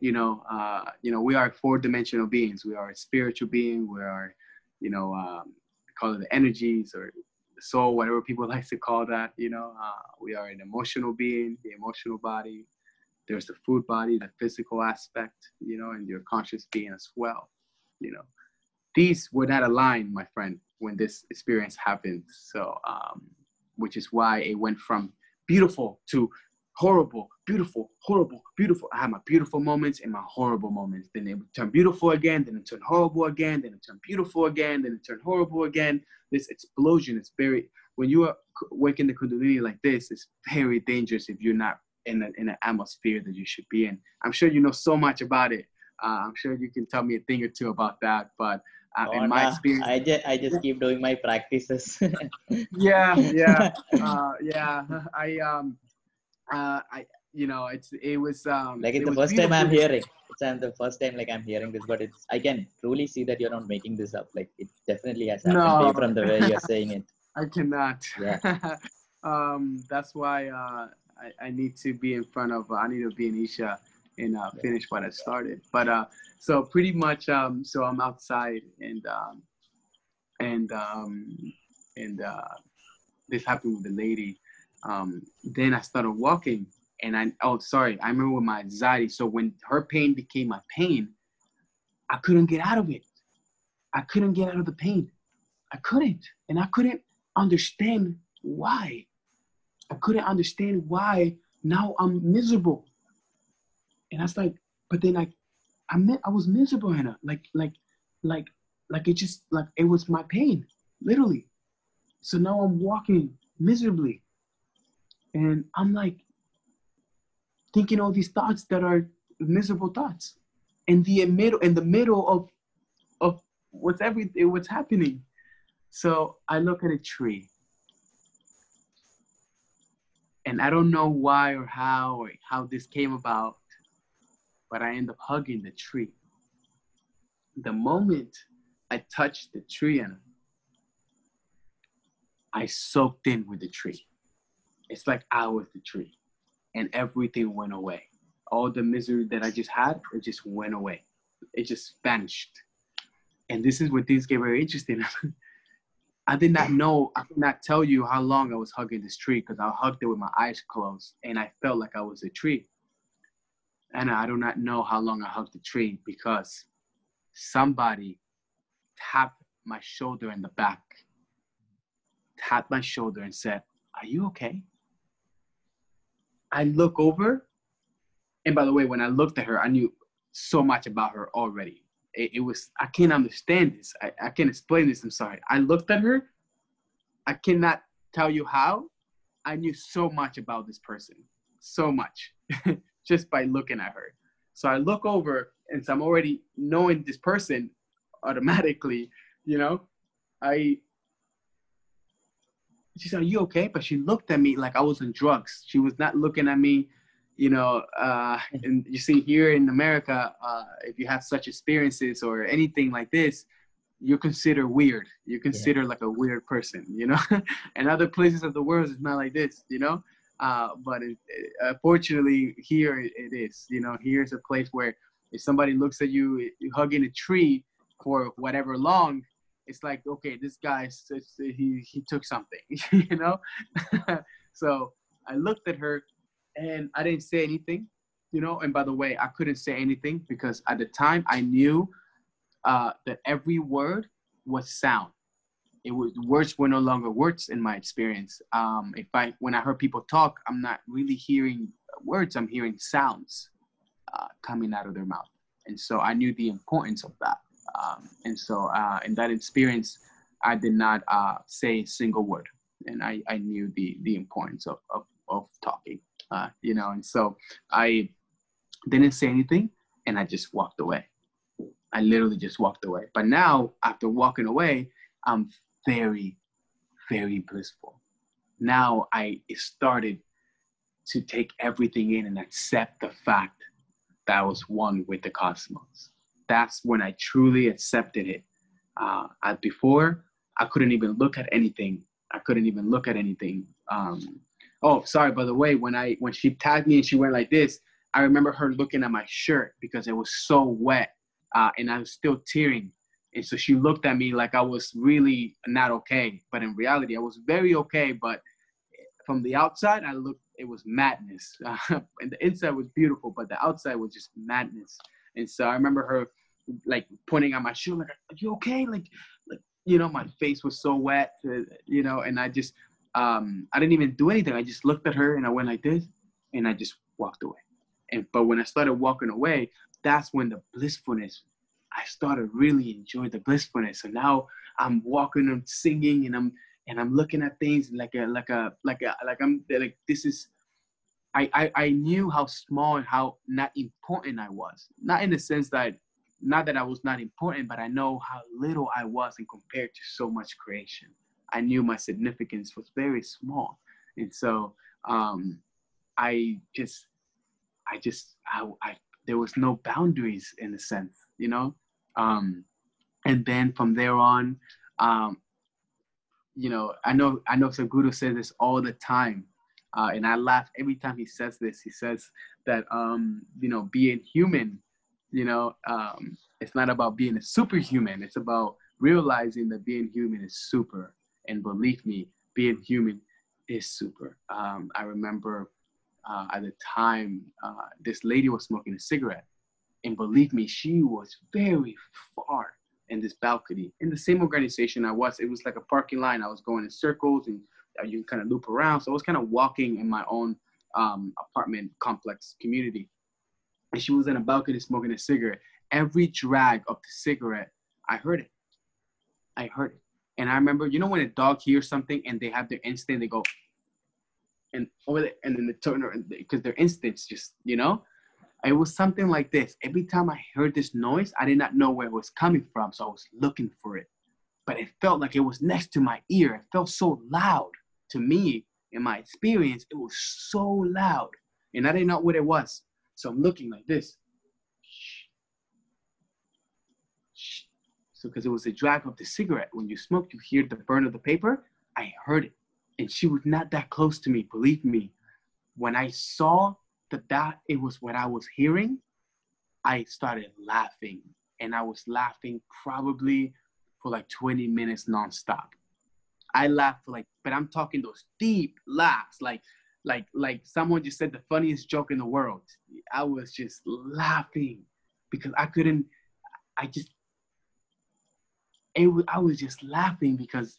you know, uh, you know, we are four-dimensional beings. We are a spiritual being. We are, you know, um, call it the energies or the soul, whatever people like to call that. You know, uh, we are an emotional being, the emotional body. There's the food body, the physical aspect, you know, and your conscious being as well. You know, these were not aligned, my friend, when this experience happened. So, um, which is why it went from beautiful to horrible, beautiful, horrible, beautiful. I had my beautiful moments and my horrible moments. Then it would turn beautiful again, then it turned horrible again, then it turned beautiful again, then it turned horrible again. This explosion is very, when you are waking the Kundalini like this, it's very dangerous if you're not in, a, in an atmosphere that you should be in. I'm sure you know so much about it. Uh, I'm sure you can tell me a thing or two about that, but uh, Oh, in my nah, experience, I just I just keep doing my practices. yeah yeah uh, yeah i um uh i you know it's it was um like it's it the first time I'm hearing. It's uh, the first time like I'm hearing this, but it's I can truly see that you're not making this up. Like it definitely has happened No. from the way you're saying it. i cannot Yeah. um that's why uh I, I need to be in front of i need to be in isha and uh finish what i started but uh so pretty much um so i'm outside and um and um and uh this happened with the lady um then i started walking and i oh sorry i remember with my anxiety. So when her pain became my pain i couldn't get out of it. I couldn't get out of the pain. I couldn't. And i couldn't understand why. I couldn't understand why now i'm miserable. And i was like but then i i meant i was miserable Hannah. like like like like it just like it was my pain literally. So now i'm walking miserably and i'm like thinking all these thoughts that are miserable thoughts. In the middle in the middle of of what's everything what's happening. So i look at a tree. And i don't know why or how or how this came about but i end up hugging the tree. The moment i touched the tree and i soaked in with the tree it's like i was the tree. And everything went away. All the misery that i just had it just went away. It just vanished. And this is when things get very interesting. I did not know, I could not tell you how long I was hugging this tree because I hugged it with my eyes closed and I felt like I was a tree. And I do not know how long I hugged the tree because somebody tapped my shoulder in the back, tapped my shoulder and said, Are you okay? I look over, and by the way, when I looked at her, I knew so much about her already it, it was I can't understand this. I, I can't explain this. I'm sorry. I looked at her. I cannot tell you how. I knew so much about this person, so much, just by looking at her. So I look over, and so I'm already knowing this person automatically. You know, I. She said, "Are you okay?" But she looked at me like I was on drugs. She was not looking at me you know, uh, and you see here in America, uh, if you have such experiences or anything like this, you're considered weird. You're considered like a weird person, you know. and other places of the world, it's not like this, you know. Uh, but it, it, uh, fortunately, here it, it is. You know, here's a place where if somebody looks at you, you hugging a tree for whatever long, it's like, okay, this guy, he he took something, you know. so I looked at her and I didn't say anything, you know. And by the way, I couldn't say anything because at the time I knew uh, that every word was sound. It was words were no longer words in my experience. Um, if I when I heard people talk, I'm not really hearing words. I'm hearing sounds uh, coming out of their mouth, and so I knew the importance of that. Um, and so uh, in that experience, I did not uh, say a single word, and I, I knew the the importance of of, of talking. Uh, you know, and so I didn't say anything, and I just walked away. I literally just walked away. But now, after walking away, I'm very, very blissful. Now I started to take everything in and accept the fact that I was one with the cosmos. That's when I truly accepted it. Uh, before, I couldn't even look at anything. I couldn't even look at anything. Um, oh, sorry. By the way, when I when she tagged me and she went like this, I remember her looking at my shirt because it was so wet uh, and I was still tearing. And so she looked at me like I was really not okay. But in reality, I was very okay. But from the outside, I looked, it was madness. Uh, and the inside was beautiful, but the outside was just madness. And so I remember her like pointing at my shoe, like, Are you okay? Like, like, you know, my face was so wet, uh, you know, and I just, um, I didn't even do anything. I just looked at her and I went like this and I just walked away. And but when I started walking away, that's when the blissfulness I started really enjoying the blissfulness. So now I'm walking and singing and I'm and I'm looking at things like a like a like a like I'm like this is I, I, I knew how small and how not important I was. Not in the sense that not that I was not important, but I know how little I was in compared to so much creation. I knew my significance was very small. And so um I just I just I, I there was no boundaries in a sense, you know. Um, and then from there on, um, you know, I know I know Sadhguru says this all the time, uh, and I laugh every time he says this. He says that um, you know, being human, you know, um, it's not about being a superhuman. It's about realizing that being human is super. And believe me, being human is super. Um, I remember uh, at the time, uh, this lady was smoking a cigarette. And believe me, she was very far in this balcony. In the same organization I was, it was like a parking line. I was going in circles and you kind of loop around. So I was kind of walking in my own um, apartment complex community. And she was in a balcony smoking a cigarette. Every drag of the cigarette, I heard it. I heard it. And I remember, you know, when a dog hears something and they have their instinct, they go, and over there, and then the turner because their instincts just you know it was something like this every time i heard this noise i did not know where it was coming from so i was looking for it but it felt like it was next to my ear it felt so loud to me in my experience it was so loud and i didn't know what it was. So i'm looking like this. So because it was a drag of the cigarette. When you smoke you hear the burn of the paper. I heard it and she was not that close to me believe me. When i saw that that it was what i was hearing i started laughing and i was laughing probably for like 20 minutes nonstop i laughed for like but i'm talking those deep laughs like like like someone just said the funniest joke in the world. I was just laughing because i couldn't i just it, i was just laughing because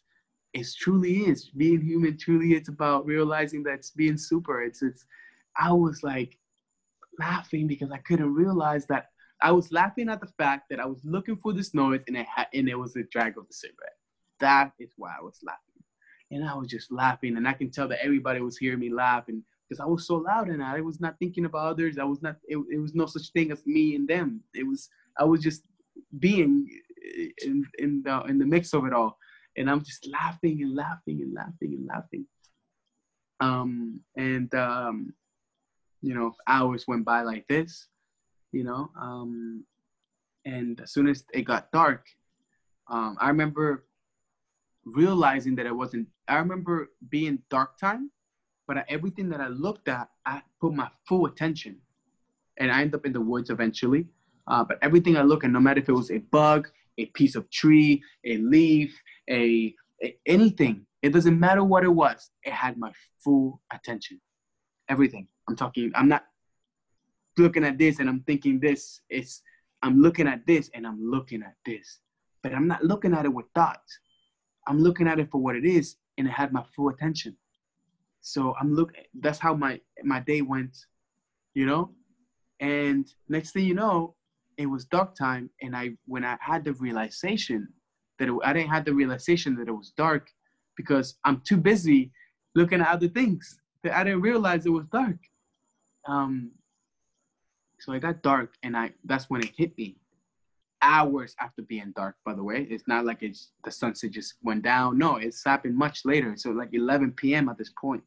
it truly is. Being human truly it's about realizing that it's being super. It's it's i was like laughing because i couldn't realize that i was laughing at the fact that i was looking for this noise and it had and it was a drag of the cigarette. That is why i was laughing and i was just laughing and i can tell that everybody was hearing me laugh and because i was so loud and i was not thinking about others i was not it, it was no such thing as me and them it was i was just being in in the in the mix of it all and I'm just laughing and laughing and laughing and laughing. Um, and um, you know, hours went by like this, you know. Um, and as soon as it got dark, um, I remember realizing that I wasn't. I remember being dark time, but everything that I looked at, I put my full attention, and I end up in the woods eventually. Uh, but everything I look at, no matter if it was a bug, a piece of tree, a leaf, a, a anything. It doesn't matter what it was. It had my full attention. Everything. I'm talking. I'm not looking at this and I'm thinking this. It's I'm looking at this and I'm looking at this, but I'm not looking at it with thoughts. I'm looking at it for what it is, and it had my full attention. So I'm look. That's how my my day went, you know. And next thing you know, it was dark time, and I when I had the realization that it, I didn't have the realization that it was dark because I'm too busy looking at other things that I didn't realize it was dark. Um, so it got dark, and I that's when it hit me. Hours after being dark, by the way. It's not like it's the sunset just went down. No, it's happened much later. So like 11 p.m. at this point.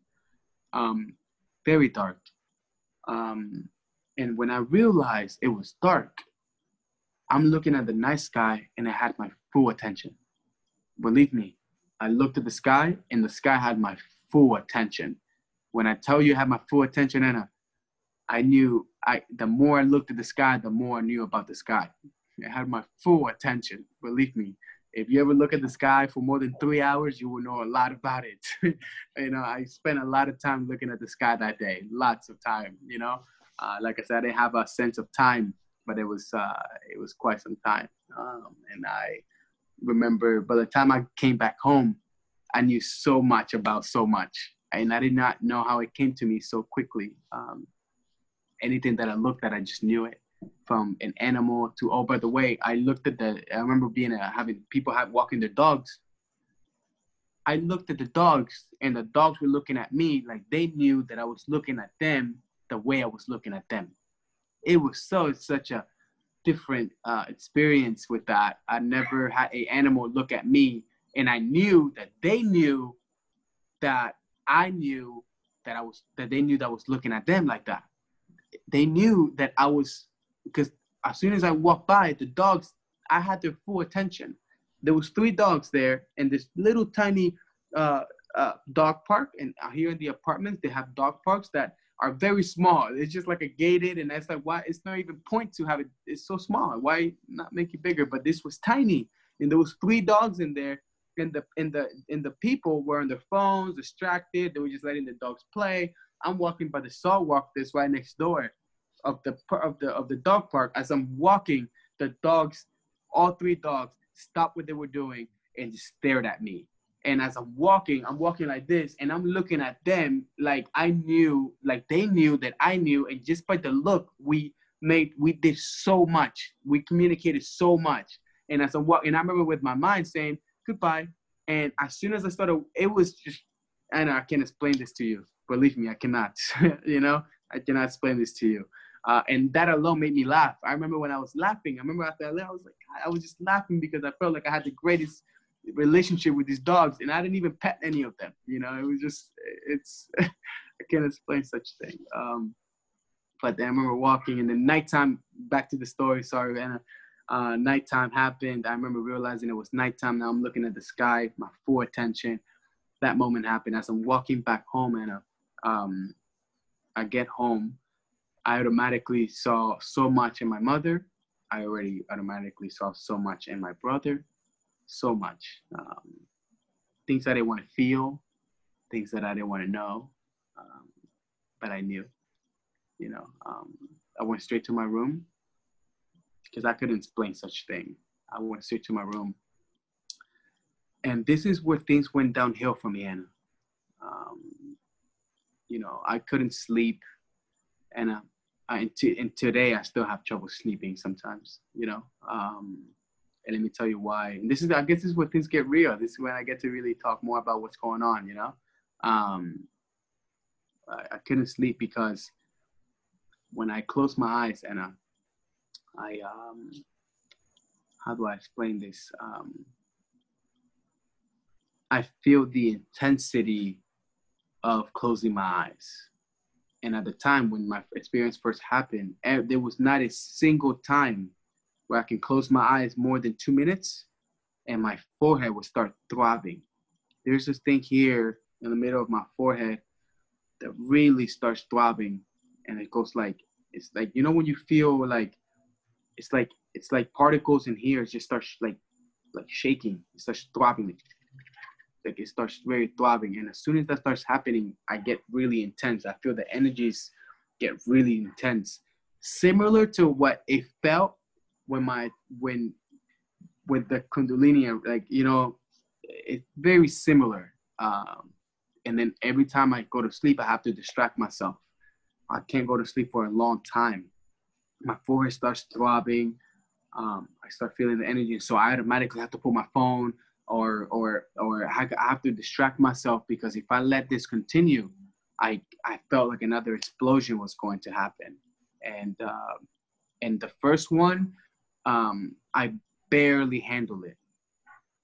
Um, very dark. Um, and when I realized it was dark, I'm looking at the night sky and it had my full attention. Believe me, I looked at the sky and the sky had my full attention. When I tell you I had my full attention, Anna, I knew I the more I looked at the sky, the more I knew about the sky. It had my full attention. Believe me, if you ever look at the sky for more than three hours, you will know a lot about it. you know, I spent a lot of time looking at the sky that day, lots of time. You know, uh, like I said, I didn't have a sense of time, but it was uh, it was quite some time. Um, and I remember by the time I came back home, I knew so much about so much, and I did not know how it came to me so quickly. Um, anything that I looked at, I just knew it. From an animal to oh, by the way, I looked at the. I remember being a, having people have walking their dogs. I looked at the dogs, and the dogs were looking at me like they knew that I was looking at them the way I was looking at them. It was so such a different uh, experience with that. I never had a animal look at me, and I knew that they knew that I knew that I was that they knew that I was looking at them like that. They knew that I was because as soon as I walked by, the dogs I had their full attention. There was three dogs there, and this little tiny uh, uh, dog park. And here in the apartments, they have dog parks that are very small. It's just like a gated, and that's like why it's not even point to have it. It's so small. Why not make it bigger? But this was tiny, and there was three dogs in there, and the and the and the people were on their phones, distracted. They were just letting the dogs play. I'm walking by the salt walk that's right next door of the of the of the dog park. As I'm walking, the dogs, all three dogs, stopped what they were doing and just stared at me. And as i'm walking i'm walking like this and i'm looking at them like i knew like they knew that i knew. And just by the look we made we did so much. We communicated so much. And as i'm walking i remember with my mind saying goodbye. And as soon as i started it was just and i can't explain this to you. Believe me i cannot you know? I cannot explain this to you uh, and that alone made me laugh. I remember when I was laughing. I remember after I left, I was like, I was just laughing because I felt like I had the greatest relationship with these dogs and I didn't even pet any of them. You know, it was just it's I can't explain such a thing. Um, but then I remember walking and then nighttime back to the story, sorry, Anna. Uh, nighttime happened. I remember realizing it was nighttime. Now I'm looking at the sky, my full attention. That moment happened as I'm walking back home, and um, I get home. I automatically saw so much in my mother. I already automatically saw so much in my brother so much. Um, things I didn't want to feel, things that I didn't want to know, um, but I knew. You know, um, I went straight to my room because I couldn't explain such thing. I went straight to my room, and this is where things went downhill for me, Anna. Um, you know, I couldn't sleep, and I, and, and today I still have trouble sleeping sometimes. You know, um, and let me tell you why. And this is, I guess, this is where things get real. This is when I get to really talk more about what's going on. You know, um, I, I couldn't sleep because when I close my eyes and I, um, how do I explain this? Um, I feel the intensity of closing my eyes. And at the time when my experience first happened, there was not a single time where I can close my eyes more than two minutes and my forehead would start throbbing. There's this thing here in the middle of my forehead that really starts throbbing and it goes like it's like you know when you feel like it's like it's like particles in here just starts like like shaking it starts throbbing like it starts very throbbing. And as soon as that starts happening i get really intense. I feel the energies get really intense. Similar to what it felt when my when with the kundalini like you know it's very similar. Um, and then every time i go to sleep i have to distract myself. I can't go to sleep for a long time. My forehead starts throbbing. Um, i start feeling the energy. So i automatically have to pull my phone or or or I have to distract myself because if i let this continue i i felt like another explosion was going to happen and uh, and the first one um, i barely handle it.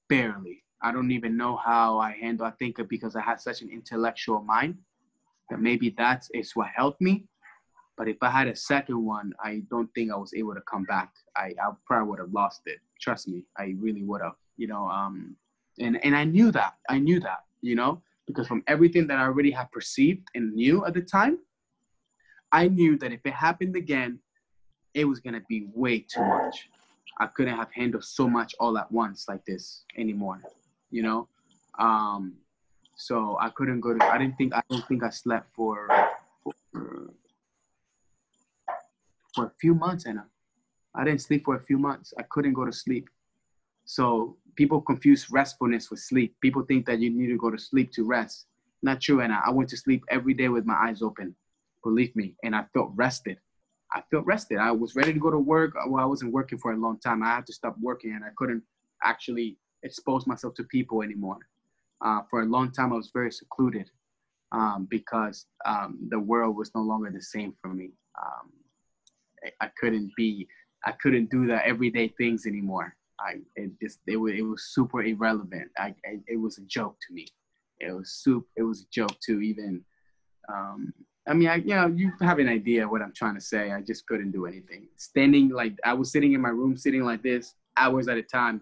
Barely. I don't even know how I handle. I think because I had such an intellectual mind that maybe that's is what helped me. But if I had a second one, I don't think I was able to come back. I, I probably would have lost it. Trust me, I really would have. You know, um, and and I knew that. I knew that. You know, because from everything that I already had perceived and knew at the time, I knew that if it happened again, it was gonna be way too much. I couldn't have handled so much all at once like this anymore, you know. Um, so I couldn't go to. I didn't think. I don't think I slept for for, for a few months, Anna. I didn't sleep for a few months. I couldn't go to sleep. So people confuse restfulness with sleep. People think that you need to go to sleep to rest. Not true, Anna. I went to sleep every day with my eyes open. Believe me, and I felt rested. I felt rested. I was ready to go to work. Well, I wasn't working for a long time. I had to stop working, and I couldn't actually expose myself to people anymore. Uh, for a long time, I was very secluded um, because um, the world was no longer the same for me. Um, I, I, couldn't be, I couldn't do the everyday things anymore. I it just it was it was super irrelevant. I, it was a joke to me. It was soup. It was a joke to even um, I mean, I, you know, you have an idea what I'm trying to say. I just couldn't do anything. Standing like I was sitting in my room, sitting like this, hours at a time,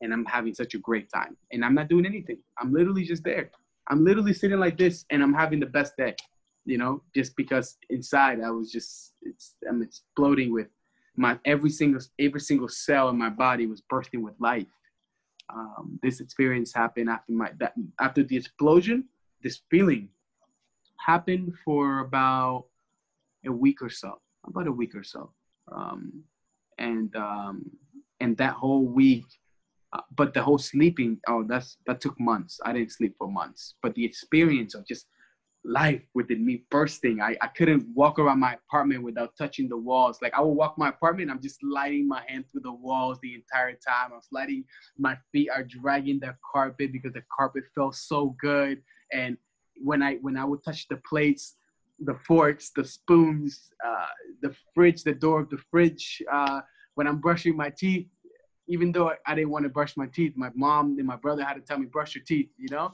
and I'm having such a great time. And I'm not doing anything. I'm literally just there. I'm literally sitting like this, and I'm having the best day. You know, just because inside I was just, it's, I'm exploding with my every single every single cell in my body was bursting with life. Um, this experience happened after my that after the explosion. This feeling happened for about a week or so, about a week or so. Um, and um, and that whole week, uh, but the whole sleeping, oh, that's that took months. I didn't sleep for months. But the experience of just life within me bursting. I, I couldn't walk around my apartment without touching the walls. Like I would walk my apartment, I'm just sliding my hand through the walls the entire time. I'm sliding, my feet are dragging the carpet because the carpet felt so good. And when I when I would touch the plates, the forks, the spoons, uh, the fridge, the door of the fridge. Uh, when I'm brushing my teeth, even though I didn't want to brush my teeth, my mom and my brother had to tell me brush your teeth. You know,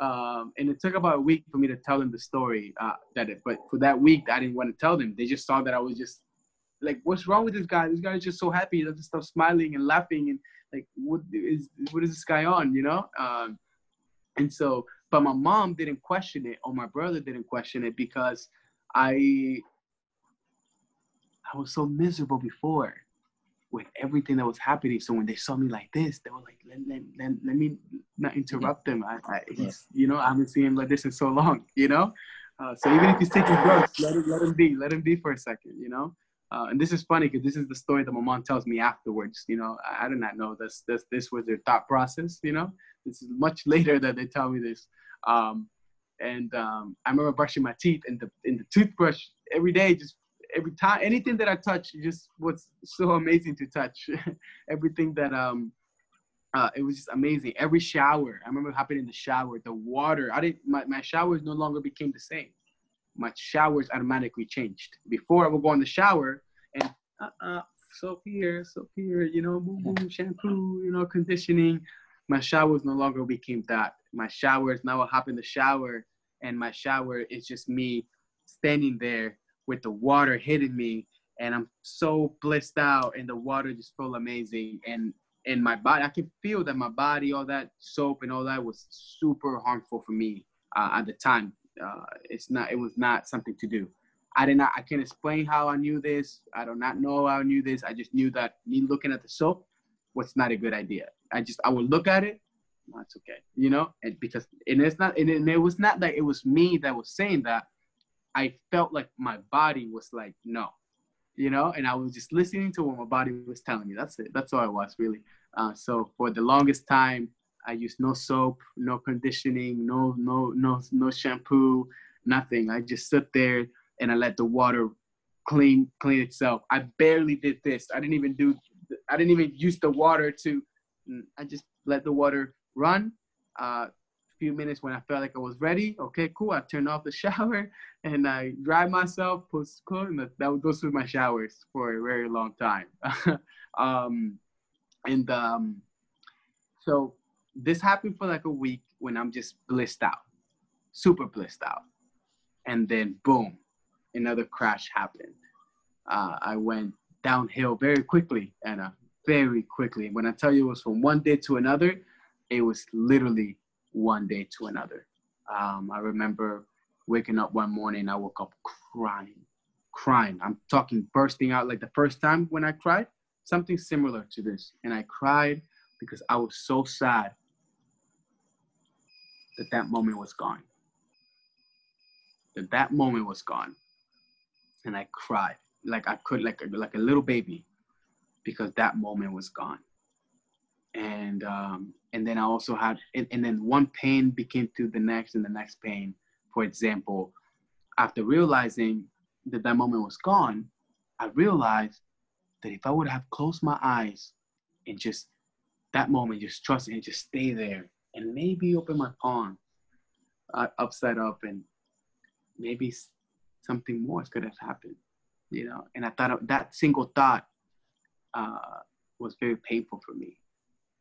um, and it took about a week for me to tell them the story. Uh, that it, but for that week, I didn't want to tell them. They just saw that I was just like, "What's wrong with this guy? This guy is just so happy. He doesn't stop smiling and laughing and like, what is what is this guy on? You know." Um, and so but my mom didn't question it or my brother didn't question it because I I was so miserable before with everything that was happening. So when they saw me like this, they were like, let, let, let, let me not interrupt them. I, I he's, you know, I haven't seen him like this in so long, you know? Uh, so even if he's taking drugs, let him, let him be, let him be for a second, you know? Uh, and this is funny because this is the story that my mom tells me afterwards. You know, I, I did not know this. This this was their thought process. You know, this is much later that they tell me this. Um, and um, I remember brushing my teeth and the in the toothbrush every day, just every time anything that I touch just was so amazing to touch. Everything that um uh, it was just amazing. Every shower, I remember hopping in the shower, the water. I didn't my, my showers no longer became the same. My showers automatically changed. Before I would go in the shower and uh, uh soap here, soap here, you know, boom, boom, shampoo, you know, conditioning. My showers no longer became that my showers now I hop in the shower and my shower is just me standing there with the water hitting me and I'm so blissed out and the water just felt amazing and in my body I can feel that my body all that soap and all that was super harmful for me uh, at the time. Uh, it's not it was not something to do. I did not I can't explain how I knew this. I do not know how I knew this. I just knew that me looking at the soap was not a good idea. I just I would look at it that's okay, you know, and because and it's not and it was not that it was me that was saying that. I felt like my body was like, no, you know, and I was just listening to what my body was telling me. That's it. That's all it was really. Uh, so for the longest time, I used no soap, no conditioning, no no no no shampoo, nothing. I just sit there and I let the water clean clean itself. I barely did this. I didn't even do. I didn't even use the water to. I just let the water run. Uh, few minutes when I felt like I was ready. Okay, cool. I turned off the shower and I dried myself, put clothes, and that, those were my showers for a very long time. um, and um, so this happened for like a week when I'm just blissed out, super blissed out, and then boom, another crash happened. Uh, I went downhill very quickly, Anna, very quickly. When I tell you it was from one day to another, it was literally one day to another. Um, I remember waking up one morning, I woke up crying, crying. I'm talking bursting out like the first time when I cried, something similar to this. And I cried because I was so sad that that moment was gone. That that moment was gone. And I cried like I could, like like a little baby, because that moment was gone. And um, and then I also had, and, and then one pain became to the next and the next pain. For example, after realizing that that moment was gone, I realized that if I would have closed my eyes and just that moment, just trust and just stay there and maybe open my palm uh, upside up and maybe something more could have happened, you know? And I thought that single thought uh, was very painful for me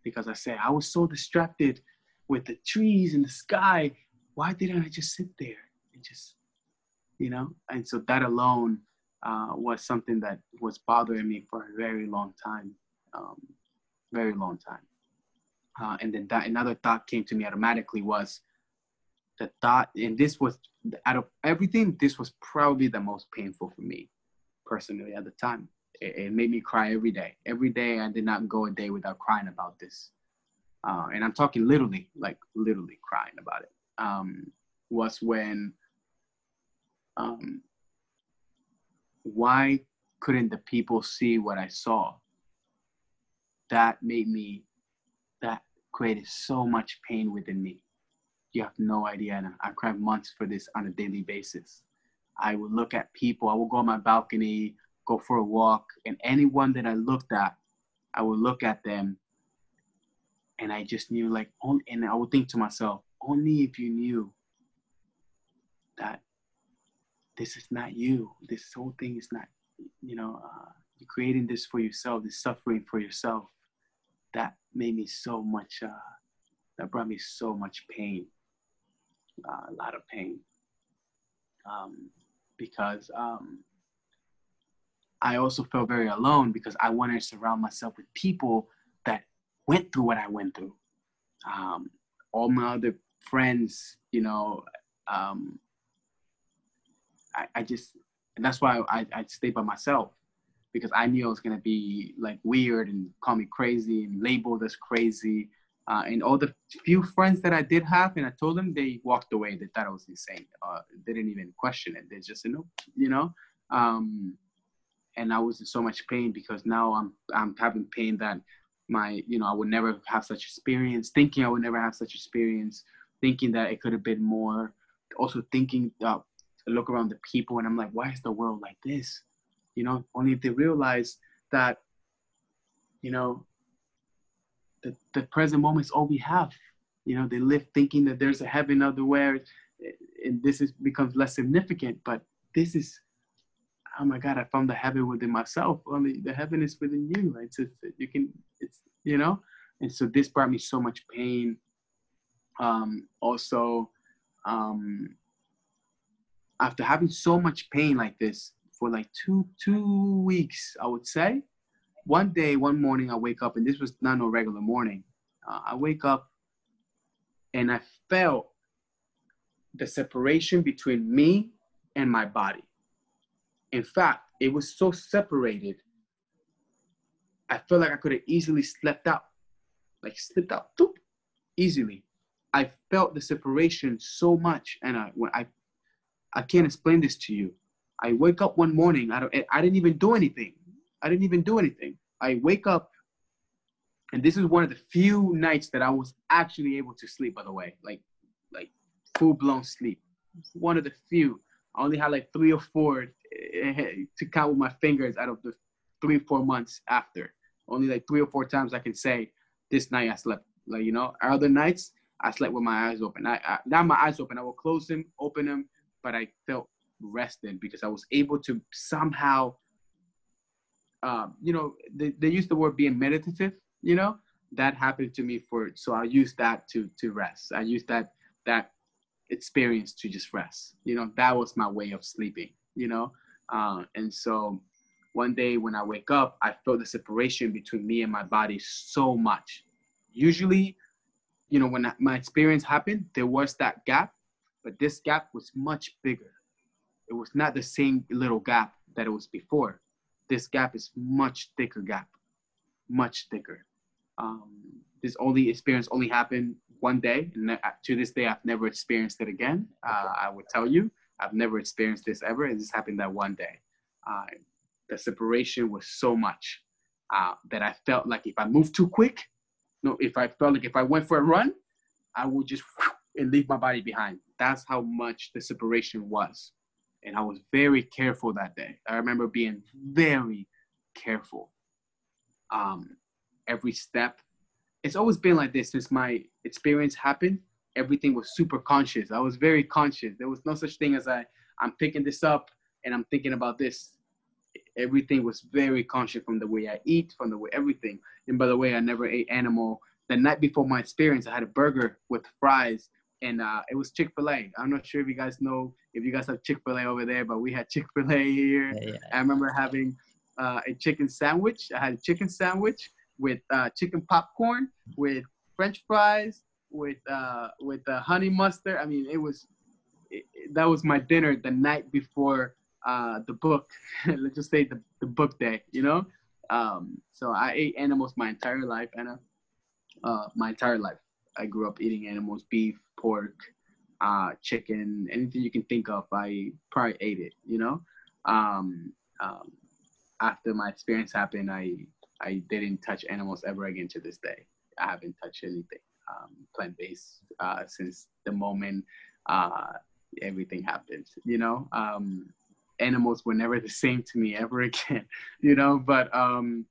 because I said I was so distracted with the trees and the sky. Why didn't I just sit there and just, you know? And so that alone uh, was something that was bothering me for a very long time, um, very long time. Uh, and then that another thought came to me automatically was the thought, and this was out of everything, this was probably the most painful for me personally at the time it, it, made me cry every day. Every day, I did not go a day without crying about this. Uh, and I'm talking literally, like literally crying about it. Um, was when, um, why couldn't the people see what I saw? That made me, that created so much pain within me. You have no idea. And I cried months for this on a daily basis. I would look at people, I would go on my balcony, go for a walk, and anyone that I looked at, I would look at them and I just knew like only and I would think to myself, only if you knew that this is not you. This whole thing is not, you know, uh, you're creating this for yourself, this suffering for yourself. That made me so much, uh, that brought me so much pain, uh, a lot of pain. Um, because um, I also felt very alone because I wanted to surround myself with people that went through what I went through. Um, all my other friends, you know, um, I, I just, and that's why I, I stayed by myself because I knew I was gonna be like weird and call me crazy and labeled as crazy. Uh, and all the few friends that I did have, and I told them, they walked away. They thought I was insane. Uh, they didn't even question it. They just, you know, you know. Um, and I was in so much pain because now I'm I'm having pain that my you know I would never have such experience, thinking I would never have such experience, thinking that it could have been more, also thinking uh, look around the people and I'm like, why is the world like this? You know, only if they realize that, you know, the the present moment is all we have. You know, they live thinking that there's a heaven otherwhere, and this is becomes less significant. But this is oh my God, I found the heaven within myself. Only the heaven is within you. Right? So you can, it's, you know, and so this brought me so much pain. Um, also, um, after having so much pain like this for like two, two weeks, I would say, one day, one morning, I wake up, and this was not no regular morning. Uh, I wake up and I felt the separation between me and my body. In fact, it was so separated. I felt like I could have easily slept out, like slipped out doop, easily. I felt the separation so much, and I when I I can't explain this to you. I wake up one morning. I don't. I didn't even do anything. I didn't even do anything. I wake up, and this is one of the few nights that I was actually able to sleep. By the way, like like full blown sleep. One of the few. I only had like three or four eh, to count with my fingers out of the three four months after. Only like three or four times I can say this night I slept. Like you know, other nights I slept with my eyes open. I, I not my eyes open. I will close them, open them, but I felt rested because I was able to somehow, um, you know, they, they use the word being meditative. You know, that happened to me for so I use that to to rest. I use that that experience to just rest. You know, that was my way of sleeping. You know, uh, and so one day when I wake up, I felt the separation between me and my body so much. Usually you know, when my experience happened, there was that gap, but this gap was much bigger. It was not the same little gap that it was before. This gap is much thicker gap, much thicker. Um, this only experience only happened one day, and to this day, I've never experienced it again. Uh, I would tell you, I've never experienced this ever. It just happened that one day. Uh, the separation was so much uh, that I felt like if I moved too quick, no, if I felt like if I went for a run, I would just and leave my body behind. That's how much the separation was. And I was very careful that day. I remember being very careful. Um, every step. It's always been like this since my experience happened. Everything was super conscious. I was very conscious. There was no such thing as I, I'm picking this up and I'm thinking about this everything was very conscious from the way I eat, from the way everything. And by the way, I never ate animal. The night before my experience, I had a burger with fries, and uh, it was Chick Fil A. I'm not sure if you guys know if you guys have Chick Fil A over there, but we had Chick Fil A here. Yeah, yeah. I remember having uh, a chicken sandwich. I had a chicken sandwich with uh, chicken popcorn, with French fries, with uh, with honey mustard. I mean, it was it, that was my dinner the night before uh, the book. Let's just say the, the book day, you know? Um, so I ate animals my entire life, Anna. Uh, my entire life. I grew up eating animals, beef, pork, uh, chicken, anything you can think of. I probably ate it, you know? Um, um, after my experience happened, I, I didn't touch animals ever again to this day. I haven't touched anything um, plant-based uh, since the moment uh, everything happened, you know? Um, animals were never the same to me ever again, you know. But um,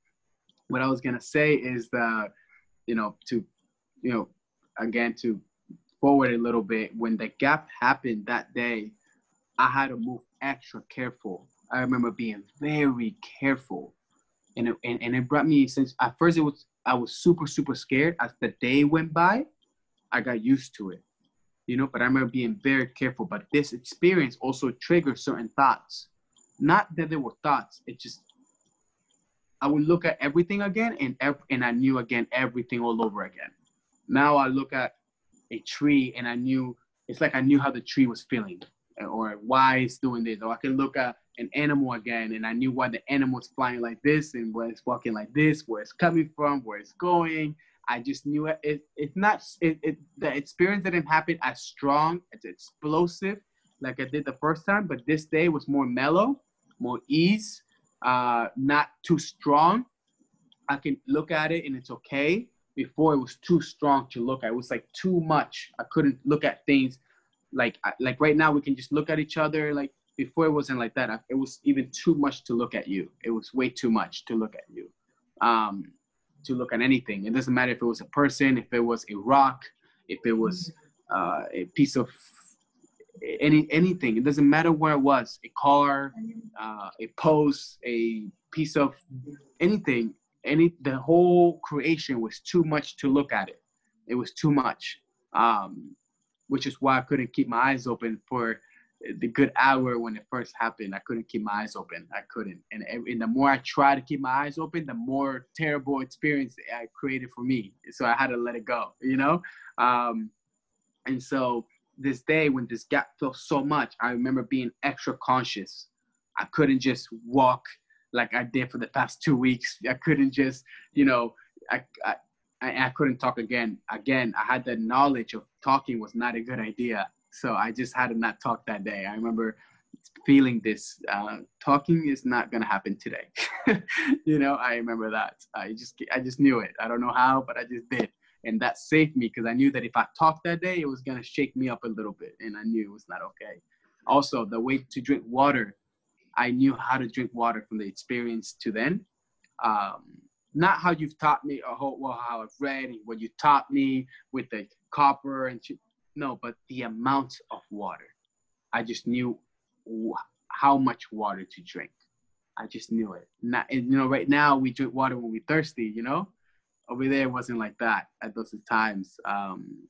what I was gonna say is that, you know, to, you know, again to forward a little bit, when the gap happened that day, I had to move extra careful. I remember being very careful, and it, and, and it brought me since at first it was I was super super scared. As the day went by, I got used to it you know, but I remember being very careful. But this experience also triggered certain thoughts. Not that they were thoughts, it just I would look at everything again and and I knew again everything all over again. Now I look at a tree and I knew it's like I knew how the tree was feeling or why it's doing this. Or I can look at an animal again and I knew why the animal is flying like this and where it's walking like this, where it's coming from, where it's going. I just knew it. it it's not it, it, the experience didn't happen as strong, as explosive like I did the first time, but this day was more mellow, more ease, uh, not too strong. I can look at it and it's okay. Before it was too strong to look at. It was like too much. I couldn't look at things like like right now we can just look at each other. Like before it wasn't like that. It was even too much to look at you. It was way too much to look at you. Um, to look at anything. It doesn't matter if it was a person, if it was a rock, if it was uh, a piece of any anything. It doesn't matter where it was, a car, uh, a post, a piece of anything. Any the whole creation was too much to look at it. It was too much, um, which is why I couldn't keep my eyes open for the good hour when it first happened, I couldn't keep my eyes open. I couldn't, and and the more I tried to keep my eyes open, the more terrible experience I created for me. So I had to let it go, you know. Um, and so this day, when this gap felt so much, I remember being extra conscious. I couldn't just walk like I did for the past two weeks. I couldn't just, you know, I, I I, couldn't talk again. Again, I had the knowledge of talking was not a good idea. So I just had to not talk that day. I remember feeling this. Uh, talking is not gonna happen today. you know, I remember that. I just I just knew it. I don't know how, but I just did, and that saved me because I knew that if I talked that day, it was gonna shake me up a little bit, and I knew it was not okay. Also, the way to drink water, I knew how to drink water from the experience to then. Um, not how you've taught me, or how, well, how I've read what you taught me with the copper and no, but the amount of water. I just knew how much water to drink. I just knew it. Not, and, you know, right now we drink water when we're thirsty. You know, over there it wasn't like that at those times. Um,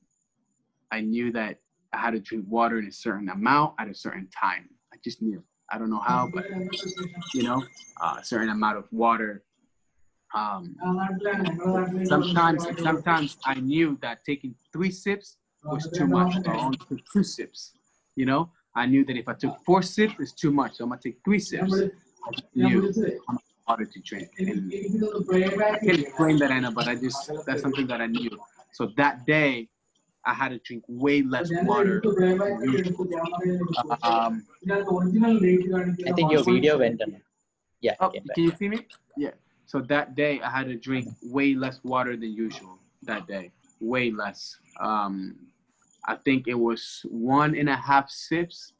I knew that I had to drink water in a certain amount at a certain time. I just knew. I don't know how, but you know, uh, a certain amount of water. Um, sometimes, sometimes I knew that taking three sips was too much. So I only took two sips. You know, I knew that if I took four sips, it's too much. So I'm gonna take three sips. I knew how much water to drink. And I can't explain that, Anna, but I just that's something that I knew. So that day, I had to drink way less water. Um, I think your video went on. Yeah. Oh, can you see me? Yeah. So that day I had to drink way less water than usual. That day, way less. Um, I think it was one and a half sips.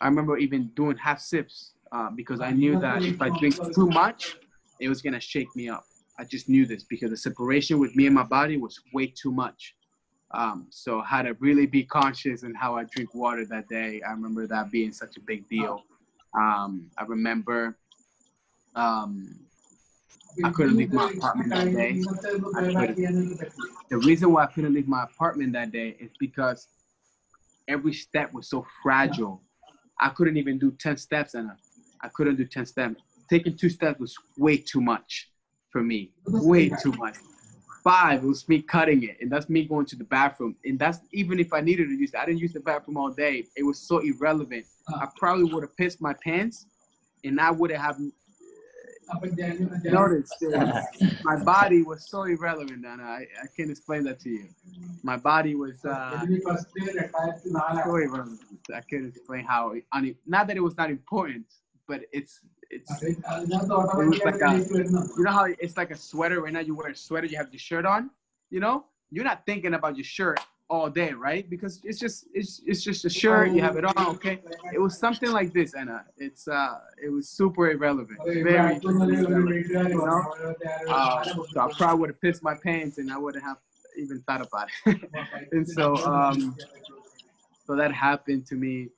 I remember even doing half sips uh, because I knew that if I drink too much, it was gonna shake me up. I just knew this because the separation with me and my body was way too much. Um, so I had to really be conscious in how I drink water that day. I remember that being such a big deal. Um, I remember um, I couldn't leave my apartment that day. The reason why I couldn't leave my apartment that day is because every step was so fragile. I couldn't even do 10 steps and I couldn't do 10 steps. Taking two steps was way too much for me, way too much. Five was me cutting it, and that's me going to the bathroom. And that's even if I needed to use it. I didn't use the bathroom all day. It was so irrelevant. I probably would have pissed my pants, and I would have noticed my body was so irrelevant, and I, I can't explain that to you. My body was uh, so irrelevant. I can't explain how. Not that it was not important, but it's it's it like a, you know how it's like a sweater right now you wear a sweater you have your shirt on you know you're not thinking about your shirt all day right? Because it's just it's it's just a shirt you have it on okay? It was something like this Anna. It's uh it was super irrelevant. Very irrelevant, you know? uh, so I probably would have pissed my pants and I wouldn't have even thought about it. And so um so that happened to me.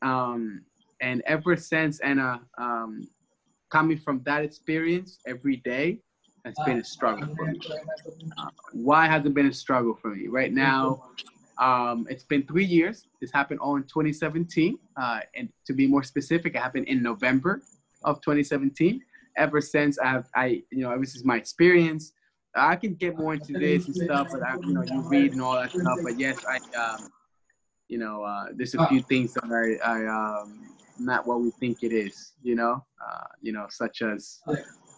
Um and ever since Anna um coming from that experience every day has been a struggle for me. Uh, why has it been a struggle for me? Right now, um, it's been three years. This happened all in 2017. Uh, and to be more specific, it happened in November of 2017. Ever since I've, I, you know, this is my experience. I can get more into this and stuff, but I, you know, you read and all that stuff. But yes, I, um, you know, uh, there's a few things that I, I um, not what we think it is, you know, uh, you know, such as,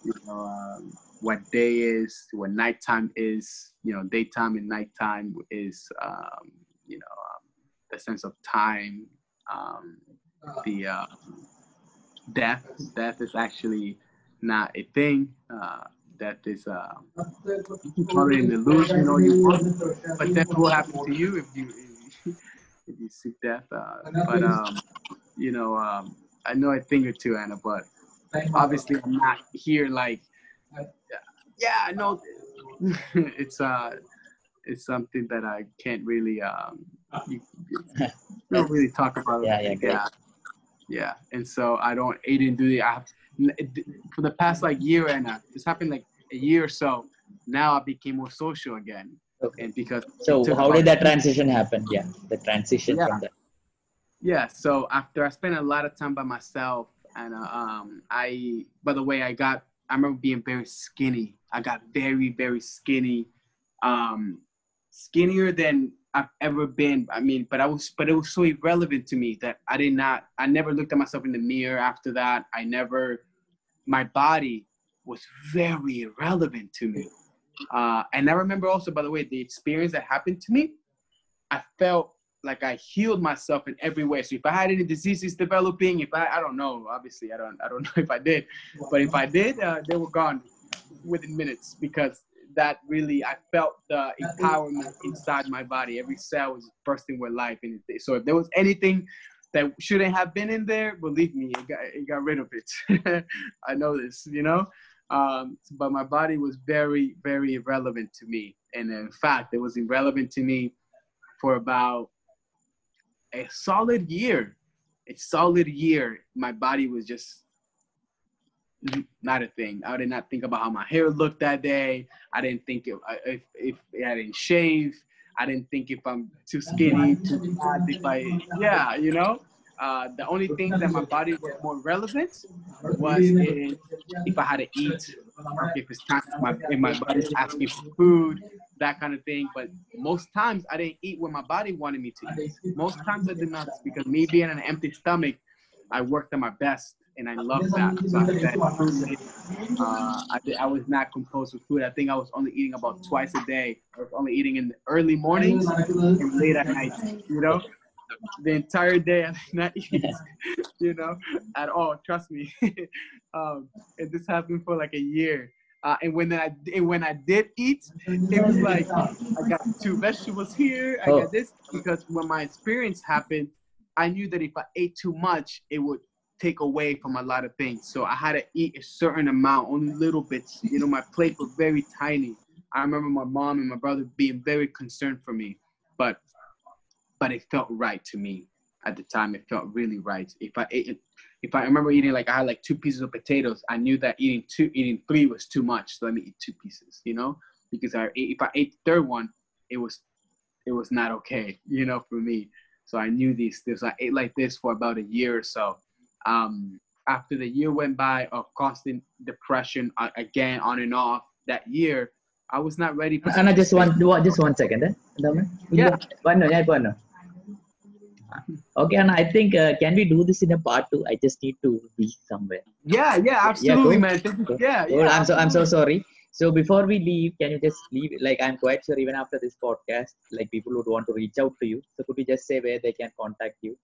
you know, um, what day is, what nighttime is, you know, daytime and nighttime is, um, you know, um, the sense of time, um, the uh, death. Death is actually not a thing. Uh, death is, uh, it an illusion or you want, but death will happen to you if you if you seek death. Uh, but um, you know, um, I know a thing or two, Anna, but obviously I'm not here like, yeah, I know. it's uh, it's something that I can't really um, you, you don't really talk about. yeah, yeah, yeah, yeah. And so I don't, I didn't do the. I have, for the past like year and uh, this happened like a year or so. Now I became more social again. Okay. And because so how did that transition happen? Yeah, the transition Yeah. from that. Yeah. So after I spent a lot of time by myself, and uh, um, I, by the way, I got, I remember being very skinny. I got very, very skinny, um, skinnier than I've ever been. I mean, but I was, but it was so irrelevant to me that I did not, I never looked at myself in the mirror after that. I never, my body was very irrelevant to me. Uh, and I remember also, by the way, the experience that happened to me, I felt like I healed myself in every way. So if I had any diseases developing, if I I don't know, obviously I don't I don't know if I did, but if I did, uh, they were gone within minutes because that really I felt the empowerment inside my body. Every cell was bursting with life, and so if there was anything that shouldn't have been in there, believe me, it got it got rid of it. I know this, you know. Um, but my body was very, very irrelevant to me, and in fact, it was irrelevant to me for about a solid year. A solid year, my body was just not a thing. I did not think about how my hair looked that day. I didn't think if if, if I didn't shave. I didn't think if I'm too skinny, too fat, if I yeah, you know. Uh, the only thing that my body was more relevant was if, if I had to eat, if it's time, my, if my body's asking for food, that kind of thing. But most times I didn't eat when my body wanted me to eat. Most times I did not because me being an empty stomach, I worked at my best and I love that. So uh, I, I was not composed with food. I think I was only eating about twice a day. I was only eating in the early mornings and late at night. You know, the entire day I did not eat. You know, at all. Trust me. um, and this happened for like a year. Uh, and when I and when I did eat, it was like I got two vegetables here. I got this because when my experience happened, I knew that if I ate too much, it would take away from a lot of things. So I had to eat a certain amount, only little bits. You know, my plate was very tiny. I remember my mom and my brother being very concerned for me, but but it felt right to me at the time. It felt really right. If I ate, if I remember eating like I had like two pieces of potatoes, I knew that eating two, eating three was too much. So let me eat two pieces. You know, because I if I ate the third one, it was it was not okay. You know, for me. So I knew these. This I ate like this for about a year or so um, after the year went by of constant depression uh, again on and off that year, I was not ready for. I just one, just one second. Eh? Yeah. One, yeah, one. Okay, and I think uh, can we do this in a part two? I just need to be somewhere. Yeah, yeah, absolutely, yeah, man. Yeah, yeah. I'm so I'm so sorry. So before we leave, can you just leave? Like I'm quite sure even after this podcast, like people would want to reach out to you. So could you just say where they can contact you?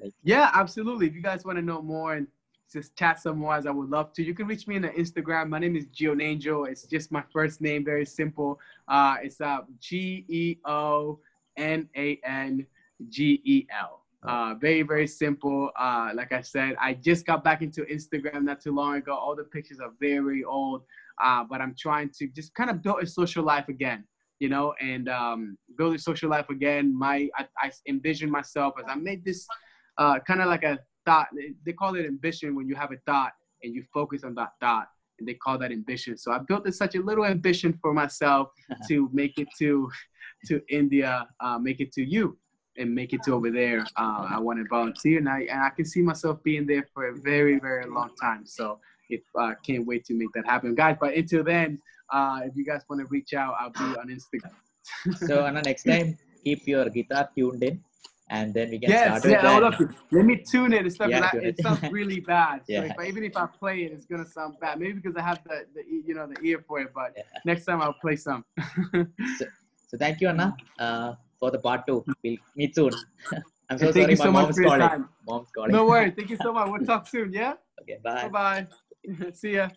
Like, yeah, absolutely. If you guys want to know more and just chat some more, as I would love to, you can reach me on the Instagram. My name is Geo Angel. It's just my first name, very simple. Uh, it's uh, G E O N A N G E L. Uh, very, very simple. Uh, like I said, I just got back into Instagram not too long ago. All the pictures are very old, uh, but I'm trying to just kind of build a social life again, you know, and um, build a social life again. My, I, I envision myself as I made this uh, kind of like a thought. They call it ambition when you have a thought and you focus on that thought, and they call that ambition. So I built this, such a little ambition for myself to make it to to India, uh, make it to you, and make it to over there. Uh, I want to volunteer, and I and I can see myself being there for a very very long time. So if I uh, can't wait to make that happen, guys. But until then, uh, if you guys want to reach out, I'll be on Instagram. so Anna, next time keep your guitar tuned in and then we can yes, start yeah, with that. Let me tune it stuff. Yeah, it sounds really bad. yeah. So if I, even if I play it, it's gonna sound bad. Maybe because I have the, the you know the ear for it. But yeah. next time I'll play some. so, so, thank you, Anna, uh, for the part two. We'll meet soon. I'm so sorry, you my so mom's calling. time. Mom's calling. No worry. Thank you so much. We'll talk soon. Yeah. Okay. Bye. Bye. Bye. See ya.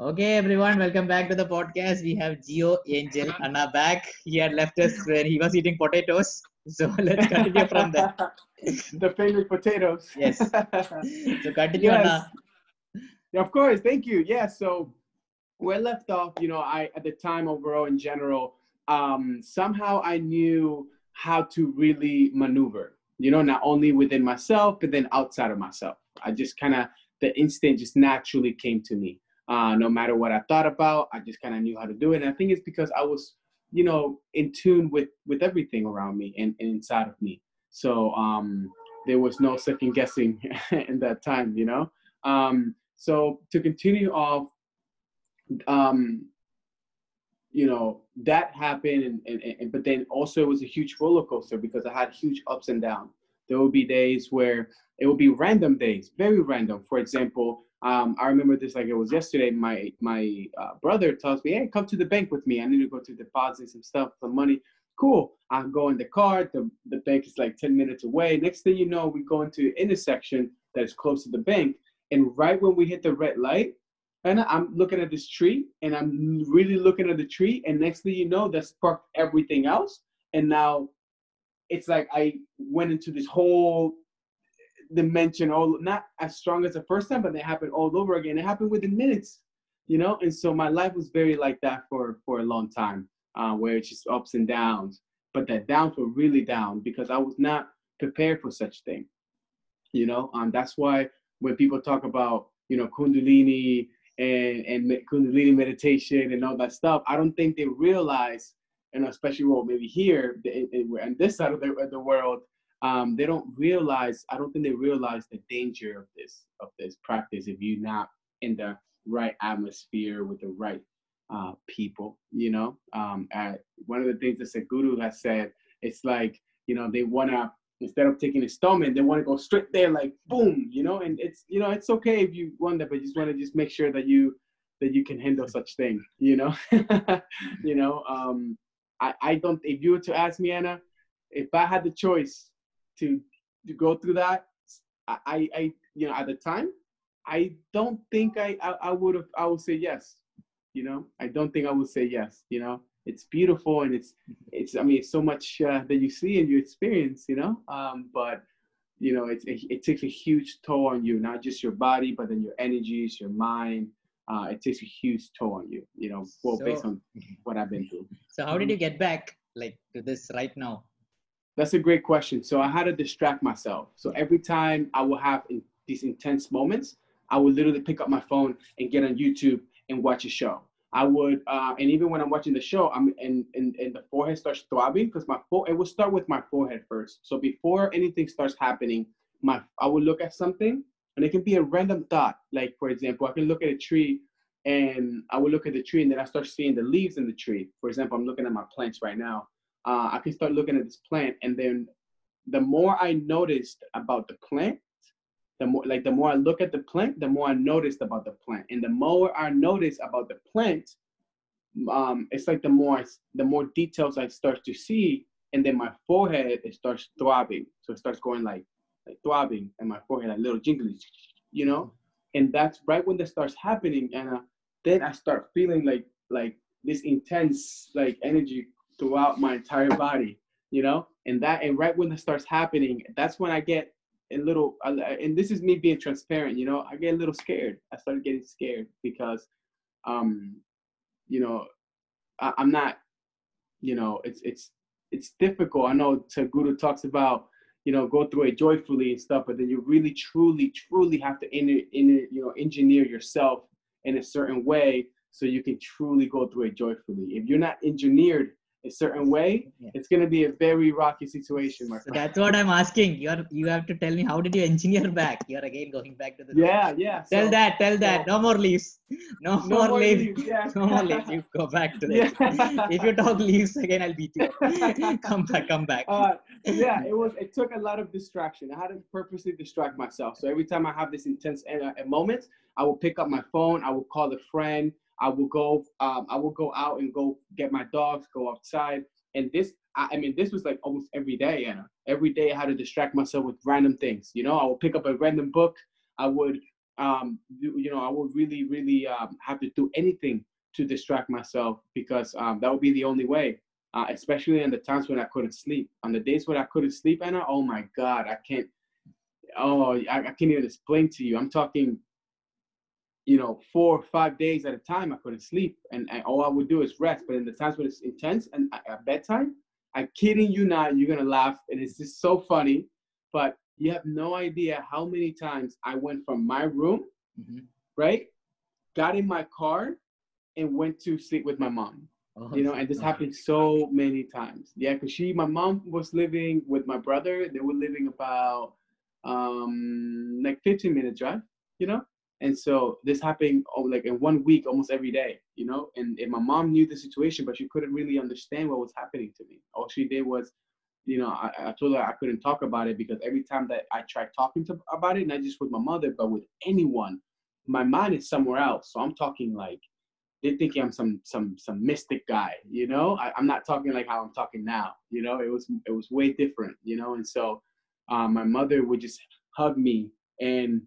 Okay, everyone, welcome back to the podcast. We have Geo Angel Anna back. He had left us when he was eating potatoes. So let's continue from there. the famous potatoes. Yes. So continue, Yes. Anna. Yeah, of course. Thank you. Yeah. So where I left off, you know, I at the time overall in general, um, somehow I knew how to really maneuver. You know, not only within myself, but then outside of myself. I just kind of the instinct just naturally came to me. Uh, no matter what I thought about, I just kind of knew how to do it. And I think it's because I was, you know, in tune with with everything around me and, and inside of me. So um, there was no second guessing in that time, you know. Um, so to continue off, um, you know, that happened, and, and, and but then also it was a huge roller coaster because I had huge ups and downs. There would be days where it would be random days, very random. For example, um, I remember this like it was yesterday. My my uh, brother tells me, "Hey, come to the bank with me. I need to go to deposit some stuff, some money." cool. I go in the car. The, the bank is like 10 minutes away. Next thing you know, we go into an intersection that is close to the bank. And right when we hit the red light, and I'm looking at this tree and I'm really looking at the tree. And next thing you know, that sparked everything else. And now it's like I went into this whole dimension, all not as strong as the first time, but it happened all over again. It happened within minutes, you know. And so my life was very like that for for a long time, uh, where it's just ups and downs. But that downs were really down because I was not prepared for such thing, you know. Um, that's why when people talk about you know Kundalini and and Kundalini meditation and all that stuff, I don't think they realize, and especially well maybe here in this side of the, of the world, um, they don't realize. I don't think they realize the danger of this of this practice if you're not in the right atmosphere with the right uh, people. You know, um, at, one of the things that Sadhguru has said, it's like you know they wanna instead of taking installment, they want to go straight there, like boom, you know. And it's you know it's okay if you want that, but you just want to just make sure that you that you can handle such thing, you know. you know, um, I I don't. If you were to ask me, Anna, if I had the choice to to go through that, I I you know at the time, I don't think I I, I would have I would say yes. You know, I don't think I would say yes. You know, it's beautiful and it's it's i mean it's so much uh, that you see and you experience you know? Um, but you know it, it, it, takes a huge toll on you not just your body but then your energies your mind. Uh, it takes a huge toll on you you know well so, based on what i've been through. So how did you get back like to this right now? That's a great question. So i had to distract myself. So every time i will have in, these intense moments i would literally pick up my phone and get on youtube and watch a show I would, uh, and even when I'm watching the show, I'm and and, and the forehead starts throbbing because my fore, it will start with my forehead first. So before anything starts happening, my I will look at something, and it can be a random thought. Like for example, I can look at a tree, and I will look at the tree, and then I start seeing the leaves in the tree. For example, I'm looking at my plants right now. Uh, I can start looking at this plant, and then the more I noticed about the plant, the more like the more I look at the plant, the more I noticed about the plant, and the more I notice about the plant, um, it's like the more I, the more details I start to see, and then my forehead it starts throbbing, so it starts going like like throbbing, and my forehead like little jingly, you know, and that's right when that starts happening, and uh, then I start feeling like like this intense like energy throughout my entire body, you know, and that and right when that starts happening, that's when I get a little and this is me being transparent you know i get a little scared. I started getting scared because um you know I, am not you know it's it's it's difficult. I know Sadhguru talks about you know go through it joyfully and stuff but then you really truly truly have to in, in you know engineer yourself in a certain way so you can truly go through it joyfully. If you're not engineered a certain way, yeah. it's going to be a very rocky situation, my so that's what I'm asking. You are you have to tell me how did you engineer back? You're again going back to the yeah yeah. Tell so, that tell that no more leaves, no, no more, more leaves, leaves yeah. no more leaves. You go back to that. Yeah. if you talk leaves again, I'll beat you. come back, come back. Uh, yeah, it was. It took a lot of distraction. I had to purposely distract myself. So every time I have this intense uh, moment, I will pick up my phone. I will call a friend. I will go, um, I will go out and go get my dogs, go outside. And this, I, I mean, this was like almost every day, Anna. Every day I had to distract myself with random things. You know, I would pick up a random book. I would, um, you know, I would really, really um, have to do anything to distract myself because um, that would be the only way. Uh, especially in the times when I couldn't sleep. On the days when I couldn't sleep, Anna, oh my God, I can't. Oh, I, I can't even explain to you. I'm talking you know, four or five days at a time, I couldn't sleep, and, and all I would do is rest. But in the times when it's intense and at bedtime, I'm kidding you not, you're gonna laugh, and it's just so funny. But you have no idea how many times I went from my room, mm-hmm. right, got in my car, and went to sleep with my mom. Oh, you know, and this happened so many times. Yeah, because she, my mom was living with my brother. They were living about um like 15 minutes drive. You know, and so this happened oh, like in one week, almost every day, you know. And, and my mom knew the situation, but she couldn't really understand what was happening to me. All she did was, you know, I, I told her I couldn't talk about it because every time that I tried talking to about it, not just with my mother, but with anyone, my mind is somewhere else. So I'm talking like they're thinking I'm some some some mystic guy, you know. I, am not talking like how I'm talking now, you know. It was it was way different, you know. And so um, my mother would just hug me, and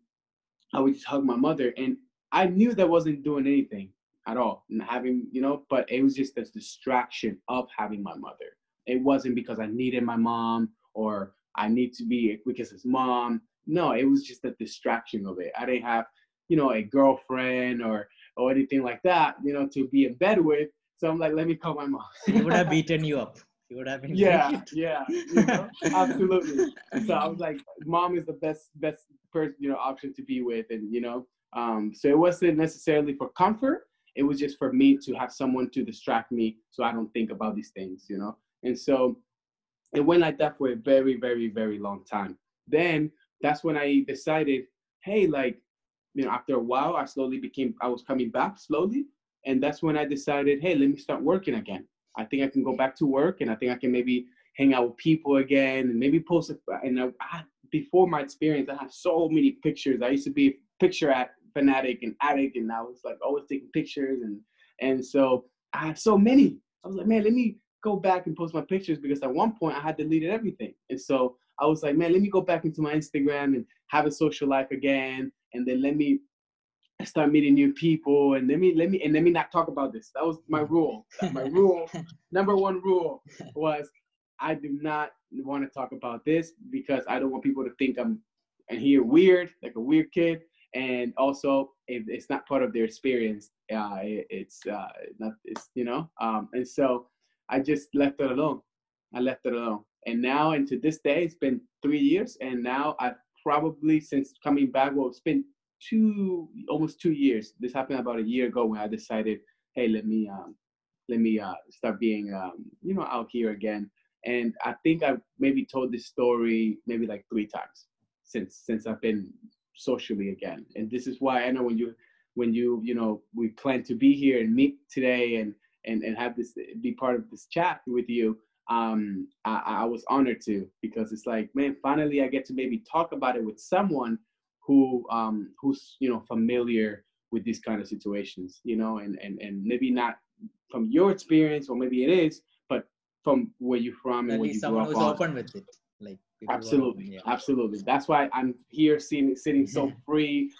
I would just hug my mother, and I knew that wasn't doing anything at all, and having you know. But it was just this distraction of having my mother. It wasn't because I needed my mom or I need to be because it's mom. No, it was just a distraction of it. I didn't have, you know, a girlfriend or or anything like that, you know, to be in bed with. So I'm like, let me call my mom. he would have beaten you up. He would have been. Yeah, yeah, you know, absolutely. So I was like, mom is the best best person, you know, option to be with, and you know, um, so it wasn't necessarily for comfort. It was just for me to have someone to distract me, so I don't think about these things, you know. And so it went like that for a very, very, very long time. Then that's when I decided, hey, like you know, after a while, I slowly became, I was coming back slowly. And that's when I decided, hey, let me start working again. I think I can go back to work and I think I can maybe hang out with people again and maybe post. And I, I, before my experience, I have so many pictures. I used to be a picture at fanatic and addict, and I was like always taking pictures. And, and so I had so many. I was like, man, let me go back and post my pictures because at one point I had deleted everything. And so I was like, man, let me go back into my Instagram and have a social life again and then let me start meeting new people and let me let me and let me not talk about this. That was my rule. My rule number one rule was i do not want to talk about this because i don't want people to think i'm and hear weird like a weird kid. And also if it's not part of their experience uh, it, it's uh, not it's you know um, and so i just left it alone. I left it alone. And now and to this day it's been three years. And now i've probably since coming back, well, it's been two, almost two years. This happened about a year ago when I decided, hey, let me, um, let me uh, start being, um, you know, out here again. And I think I've maybe told this story maybe like three times since since I've been socially again. And this is why I know when you when you you know we plan to be here and meet today and and and have this be part of this chat with you um, I, I was honored to because it's like, man, finally I get to maybe talk about it with someone who um, who's you know familiar with these kind of situations, you know, and and and maybe not from your experience or maybe it is, but from where you're from and where you someone grew who's up open with it, like absolutely, open, yeah. absolutely. That's why I'm here, seeing sitting so free,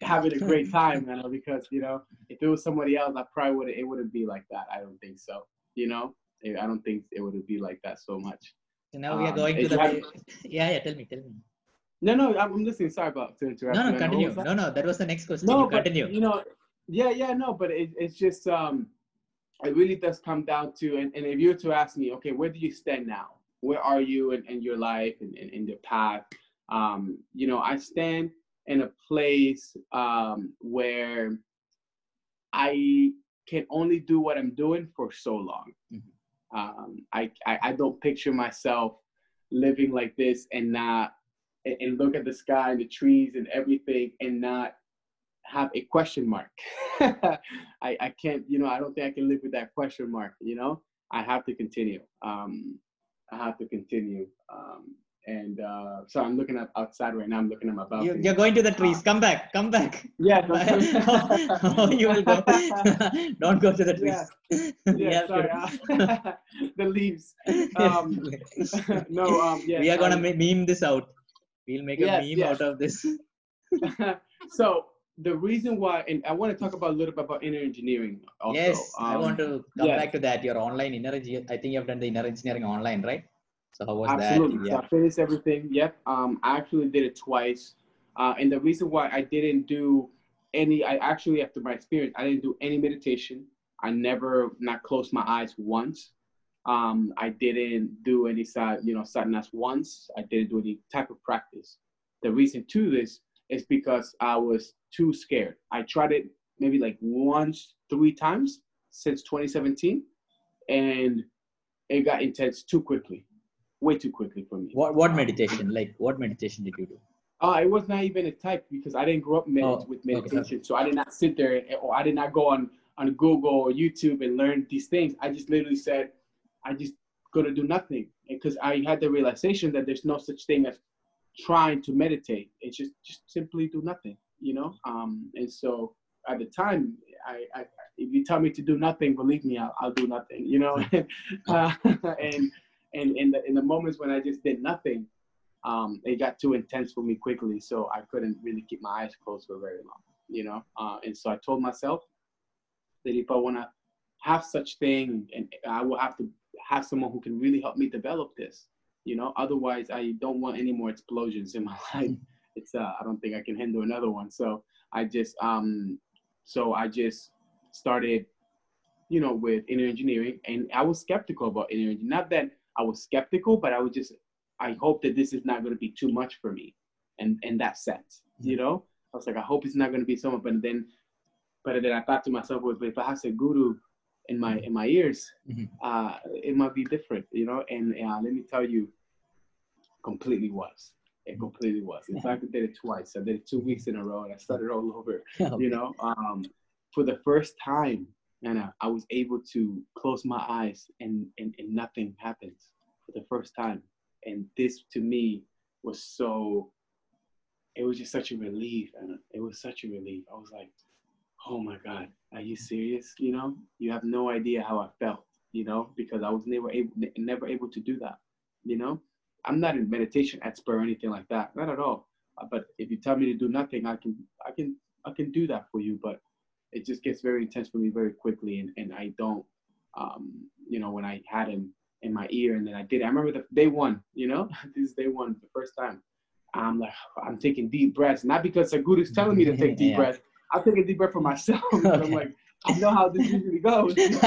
having a great time, you know, because you know, if it was somebody else, I probably would it wouldn't be like that. I don't think so, you know. I don't think it would be like that so much. So now we are um, going to the. Have... Yeah, yeah. Tell me, tell me. No, no, I'm listening. Sorry about to interrupt. No, no, continue. No, no, that was the next question. No, you but, continue. You know, yeah, yeah, no, but it, it's just um, it really does come down to, and, and if you were to ask me, okay, where do you stand now? Where are you in, in your life and in, in, your path? Um, you know, I stand in a place um, where I can only do what I'm doing for so long. Mm-hmm. Um, I, I, I don't picture myself living like this and not and, and look at the sky and the trees and everything and not have a question mark. I, I can't, you know, I don't think I can live with that question mark, you know? I have to continue. Um, I have to continue. Um, and uh, so I'm looking at outside right now. I'm looking at my balcony. You, are going to the trees. come back. Come back. Yeah. oh, you will go. Don't go to the trees. Yeah. yeah sorry. The leaves. Um, no. Um, yeah. We are gonna um, meme this out. We'll make a yes, meme yes. out of this. so the reason why, and I want to talk about a little bit about inner engineering. Also. Yes, um, I want to come back to that. Your online inner. I think you've done the inner engineering online, right? So how was Absolutely. that? Yeah. So I finished everything. Yep. Um, I actually did it twice. Uh, and the reason why I didn't do any, I actually, after my experience, I didn't do any meditation. I never not closed my eyes once. Um, I didn't do any side, you know, sadhanas once. I didn't do any type of practice. The reason to this is because I was too scared. I tried it maybe like once, three times since 2017, and it got intense too quickly way too quickly for me. What what meditation? Like what meditation did you do? Uh, it was not even a type because I didn't grow up med- oh, with meditation. Okay. So I did not sit there or I did not go on, on Google or YouTube and learn these things. I just literally said, I just gonna do nothing. Because I had the realization that there's no such thing as trying to meditate. It's just just simply do nothing, you know? Um, and so at the time I, I, if you tell me to do nothing, believe me, I'll, I'll do nothing. You know, uh, and and in the in the moments when I just did nothing, um, it got too intense for me quickly, so I couldn't really keep my eyes closed for very long. You know, uh, and so I told myself that if I want to have such thing, and I will have to have someone who can really help me develop this. You know, otherwise I don't want any more explosions in my life. It's uh, I don't think I can handle another one. So I just um, so I just started, you know, with inner engineering, and I was skeptical about inner engineering. Not that I was skeptical, but I was just I hope that this is not going to be too much for me, and in that sense, you know, I was like I hope it's not going to be so much. But then, but then I thought to myself, well, if I have a guru in my in my ears, Mhm. uh, it might be different, you know. And uh, let me tell you, completely was. It completely was. In fact, I did it twice. I did it two weeks in a row, and I started all over. You know, um, for the first time, and I was able to close my eyes, and, and and nothing happens for the first time. And this to me was so. It was just such a relief, and it was such a relief. I was like, oh my god are you serious? You know you have no idea how i felt you know because i was never able never able to do that you know? I'm not a meditation expert or anything like that not at all. Uh, but if you tell me to do nothing i can i can i can do that for you but it just gets very intense for me very quickly and, and i don't um you know when i had him in my ear and then i did i remember the day one you know this is day one the first time. I'm like i'm taking deep breaths not because a guru's telling me to take deep Yeah. breaths I'll take a deep breath for myself. because I'm like, I know how this usually goes.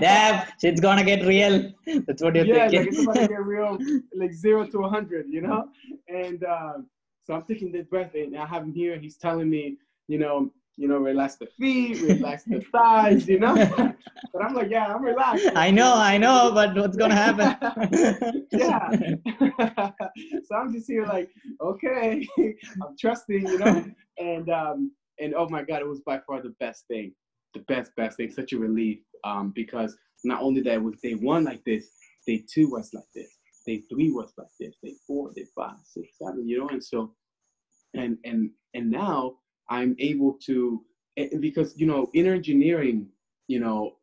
Damn, shit's gonna get real. That's what you're yeah, like thinking. it's about to get real, like zero to a hundred, you know. And um, so I'm taking this breath, and I have him here. He's telling me, you know, you know, relax the feet, relax the thighs, you know. but I'm like, yeah, I'm relaxed. I know, I know, but what's gonna happen? yeah. so I'm just here like, okay, I'm trusting, you know, and um, and oh my god, it was by far the best thing, the best, best thing, such a relief, um, because not only that was day one like this, day two was like this, day three was like this, day four, day five, six, seven, you know, and so, and and and now I'm able to, because you know, inner engineering, you know,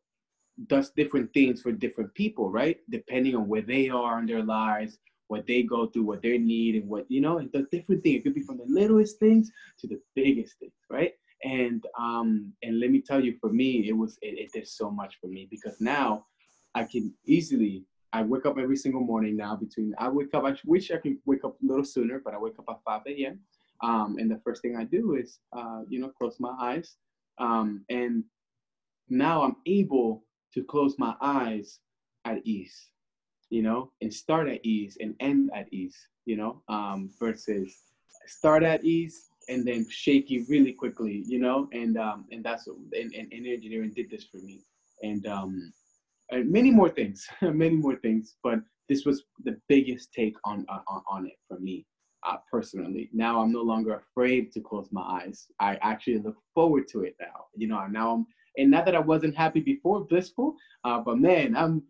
does different things for different people, right? Depending on where they are in their lives, what they go through, what they need, and what you know, it does different things. It could be from the littlest things to the biggest things, right? And um, and let me tell you, for me, it was it, it did so much for me because now I can easily. I wake up every single morning now. Between I wake up, I wish I could wake up a little sooner, but I wake up at 5 a.m. Um, and the first thing I do is, uh, you know, close my eyes. Um, and now I'm able to close my eyes at ease, you know, and start at ease and end at ease, you know, um, versus start at ease and then shaky really quickly, you know, and um, and that's what, and, and, and engineering did this for me, and um, and many more things, many more things, but this was the biggest take on on, on it for me. Uh, personally, now I'm no longer afraid to close my eyes. I actually look forward to it now. You know, now I'm and not that I wasn't happy before, blissful, uh, but man, I'm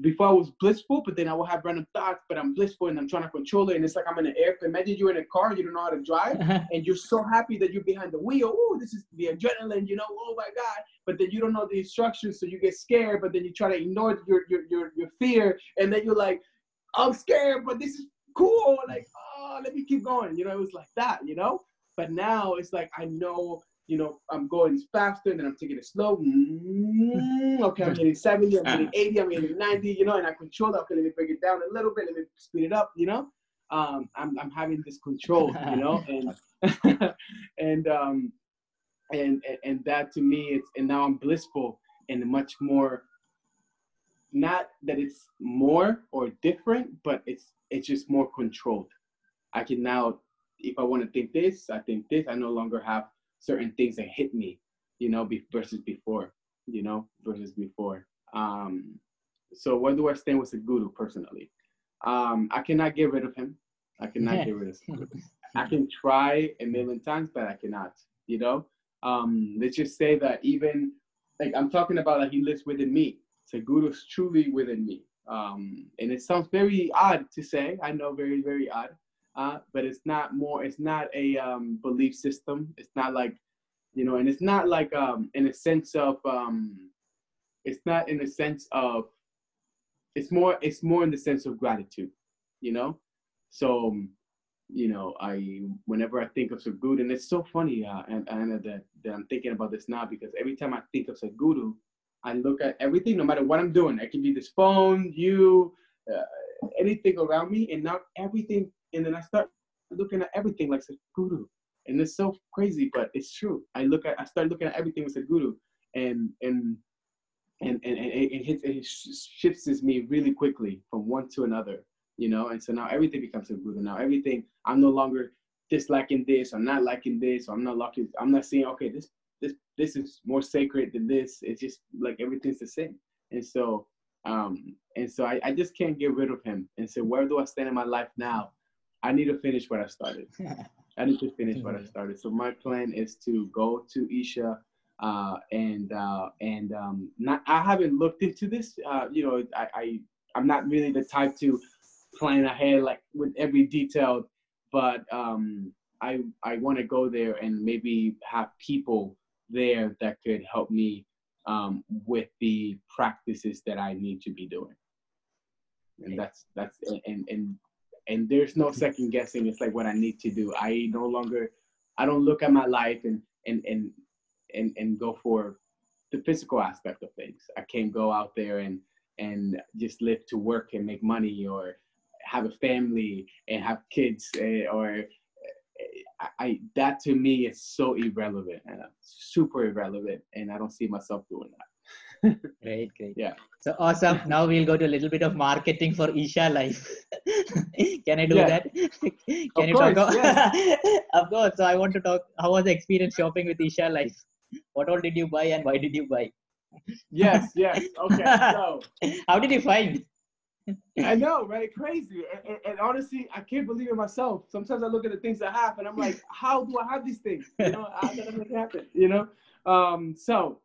before I was blissful, but then I will have random thoughts, but I'm blissful and I'm trying to control it, and it's like I'm in an airplane. Imagine you're in a car, you don't know how to drive, and you're so happy that you're behind the wheel. Oh, this is the adrenaline, you know. Oh my God! But then you don't know the instructions, so you get scared. But then you try to ignore your your your, your fear, and then you're like, I'm scared, but this is cool. Like, oh, let me keep going. You know, it was like that, you know. But now it's like I know you know, I'm going faster and then I'm taking it slow. Mm, okay, I'm hitting 70, I'm hitting 80, I'm hitting 90, you know, and I control that. Okay, let me break it down a little bit, let me speed it up, you know. Um, I'm, I'm having this control, you know, and and um, and and that to me, it's and now I'm blissful and much more. Not that it's more or different, but it's it's just more controlled. I can now, if I want to think this, I think this. I no longer have certain things that hit me, you know, be, versus before, you know, versus before. Um, so where do I stand with the guru personally? Um, I cannot get rid of him. I cannot get rid of him. I can try a million times, but I cannot, you know? Um, let's just say that even, like I'm talking about like he lives within me. So guru is truly within me. Um, and it sounds very odd to say. I know very, very odd uh, but it's not more it's not a um, belief system it's not like you know, and it's not like um in a sense of um, it's not in the sense of, it's more it's more in the sense of gratitude, you know. So, um, you know, I whenever I think of Sadhguru, and it's so funny, uh, and Anna, that that I'm thinking about this now because every time I think of Sadhguru, I look at everything, no matter what I'm doing. It can be this phone, you, uh, anything around me, and now everything, and then I start looking at everything like Sadhguru and it's so crazy, but it's true. I look at I start looking at everything with Sadhguru, and and and and, and it, hits it shifts me really quickly from one to another, you know. And so now everything becomes Sadhguru. Now everything I'm no longer disliking this. I'm not liking this. I'm not liking. I'm not saying okay, this this this is more sacred than this. It's just like everything's the same. And so um and so I, I just can't get rid of him. And so where do I stand in my life now? I need to finish what I started. I need to finish what I mm-hmm. started. So my plan is to go to Isha, uh, and uh, and um, not. I haven't looked into this. Uh, you know, I, I I'm not really the type to plan ahead like with every detail, but um, I I want to go there and maybe have people there that could help me um, with the practices that I need to be doing. And that's that's and and and there's no second guessing. It's like what I need to do. I no longer, I don't look at my life and and and and and go for the physical aspect of things. I can't go out there and and just live to work and make money or have a family and have kids eh, or I, I, that to me is so irrelevant and super irrelevant and I don't see myself doing that great, great. Yeah. So awesome. Now we'll go to a little bit of marketing for Isha Life. Can I do yeah. that? Can of you course, talk? yes. of course. So I want to talk. How was the experience shopping with Isha Life? What all did you buy and why did you buy? yes, yes. Okay. So how did you find? I know, right? Crazy. And, and, and, honestly, I can't believe it myself. Sometimes I look at the things I have and I'm like, how do I have these things? You know, how did I make it happen? You know? Um, so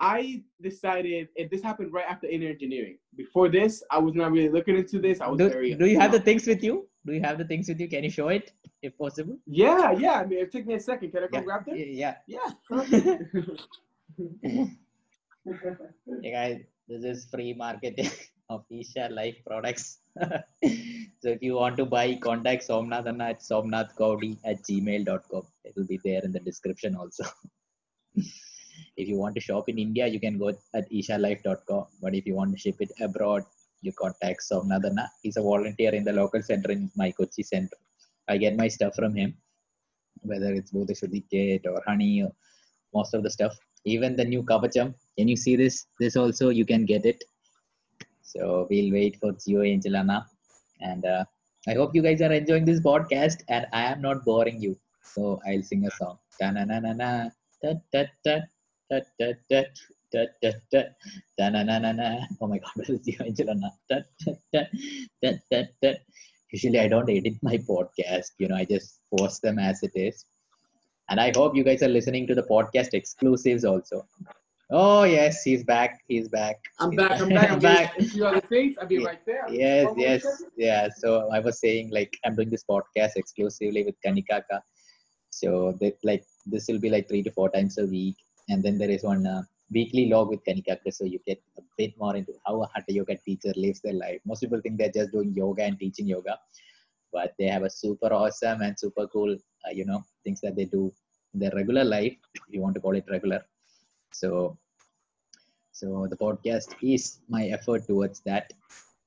I decided if this happened right after inner engineering. Before this, I was not really looking into this. I was do, very. Do you have the things with you? Do you have the things with you? Can you show it if possible? Yeah, yeah. I mean, it took me a second. Can I come yeah. grab them? Yeah. Yeah. hey guys, this is free marketing of Isha Life products. so if you want to buy, contact Somnath Anna at somnathgaudi at gmail.com. It will be there in the description also. If you want to shop in India, you can go at ishalife.com. But if you want to ship it abroad, you contact Somnath Anna. He's a volunteer in the local center in my Kochi center. I get my stuff from him, whether it's both kit or honey, or most of the stuff. Even the new Kavacham. Can you see this? This also you can get it. So we'll wait for Geo Angelana. And uh, I hope you guys are enjoying this podcast and I am not boring you. So I'll sing a song. Da-na-na-na-na. Da-da-da. Oh my god, where is the angel Usually I don't edit my podcast, you know, I just post them as it is. And I hope you guys are listening to the podcast exclusives also. Oh yes, he's back. He's back. I'm he's back. I'm back. I'm back. If you other things, I'll be right there. Yes, oh, yes, yeah. So I was saying like I'm doing this podcast exclusively with Kanikaka. So that like this will be like three to four times a week and then there is one uh, weekly log with Kanika so you get a bit more into how a hatha yoga teacher lives their life. Most people think they're just doing yoga and teaching yoga, but they have a super awesome and super cool, uh, you know, things that they do in their regular life, if you want to call it regular. So, so the podcast is my effort towards that.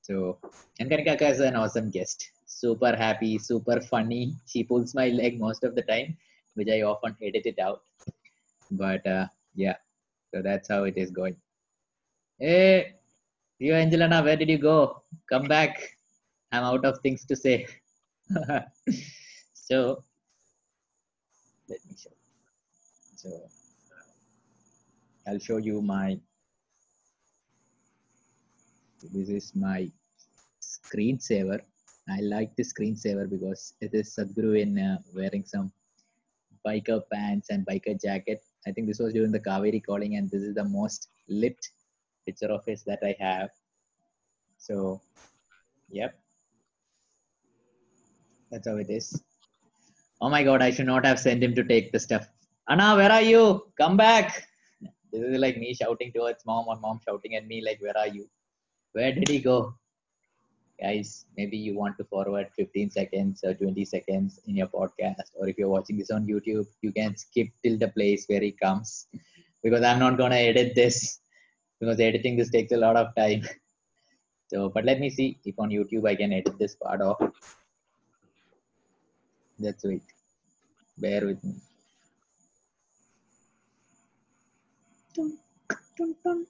So, and Kanika is an awesome guest. Super happy, super funny. She pulls my leg most of the time, which I often edit it out but uh, yeah. So that's how it is going. Hey you angelina where did you go? Come back. I'm out of things to say. So let me show so i'll show you my this is my screensaver. I like the screensaver because it is sadhguru in uh, wearing some biker pants and biker jacket I think this was during the Cauvery calling, and this is the most lit picture of his that I have. So, yep, that's how it is. Oh my god, I should not have sent him to take the stuff. Anna, where are you? Come back. This is like me shouting towards mom or mom shouting at me like, where are you? Where did he go? Guys, maybe you want to forward 15 seconds or 20 seconds in your podcast, or if you're watching this on YouTube, you can skip till the place where he comes because I'm not gonna edit this because editing this takes a lot of time. So, but let me see if on YouTube I can edit this part off. That's it. Bear with me. Dun, dun, dun,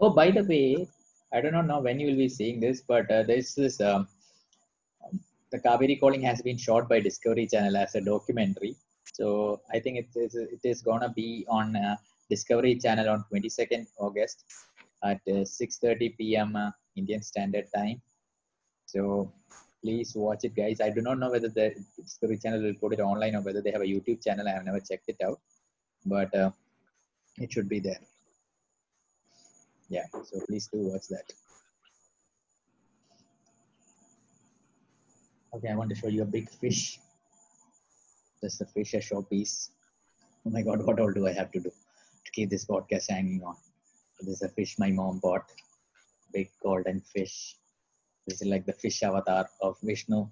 Oh, by the way, I do not know when you will be seeing this, but uh, this is um, the Cauvery calling has been shot by Discovery Channel as a documentary. So I think it is it is gonna be on uh, Discovery Channel on 22nd August at uh, 6:30 p.m. Uh, Indian Standard Time. So please watch it, guys. I do not know whether the Discovery Channel will put it online or whether they have a YouTube channel. I have never checked it out, but uh, it should be there. Yeah, so please do watch that. Okay, I want to show you a big fish. Just a fish, a showpiece. Oh my god, what all do I have to do to keep this podcast hanging on? This is a fish my mom bought. Big golden fish. This is like the fish avatar of Vishnu.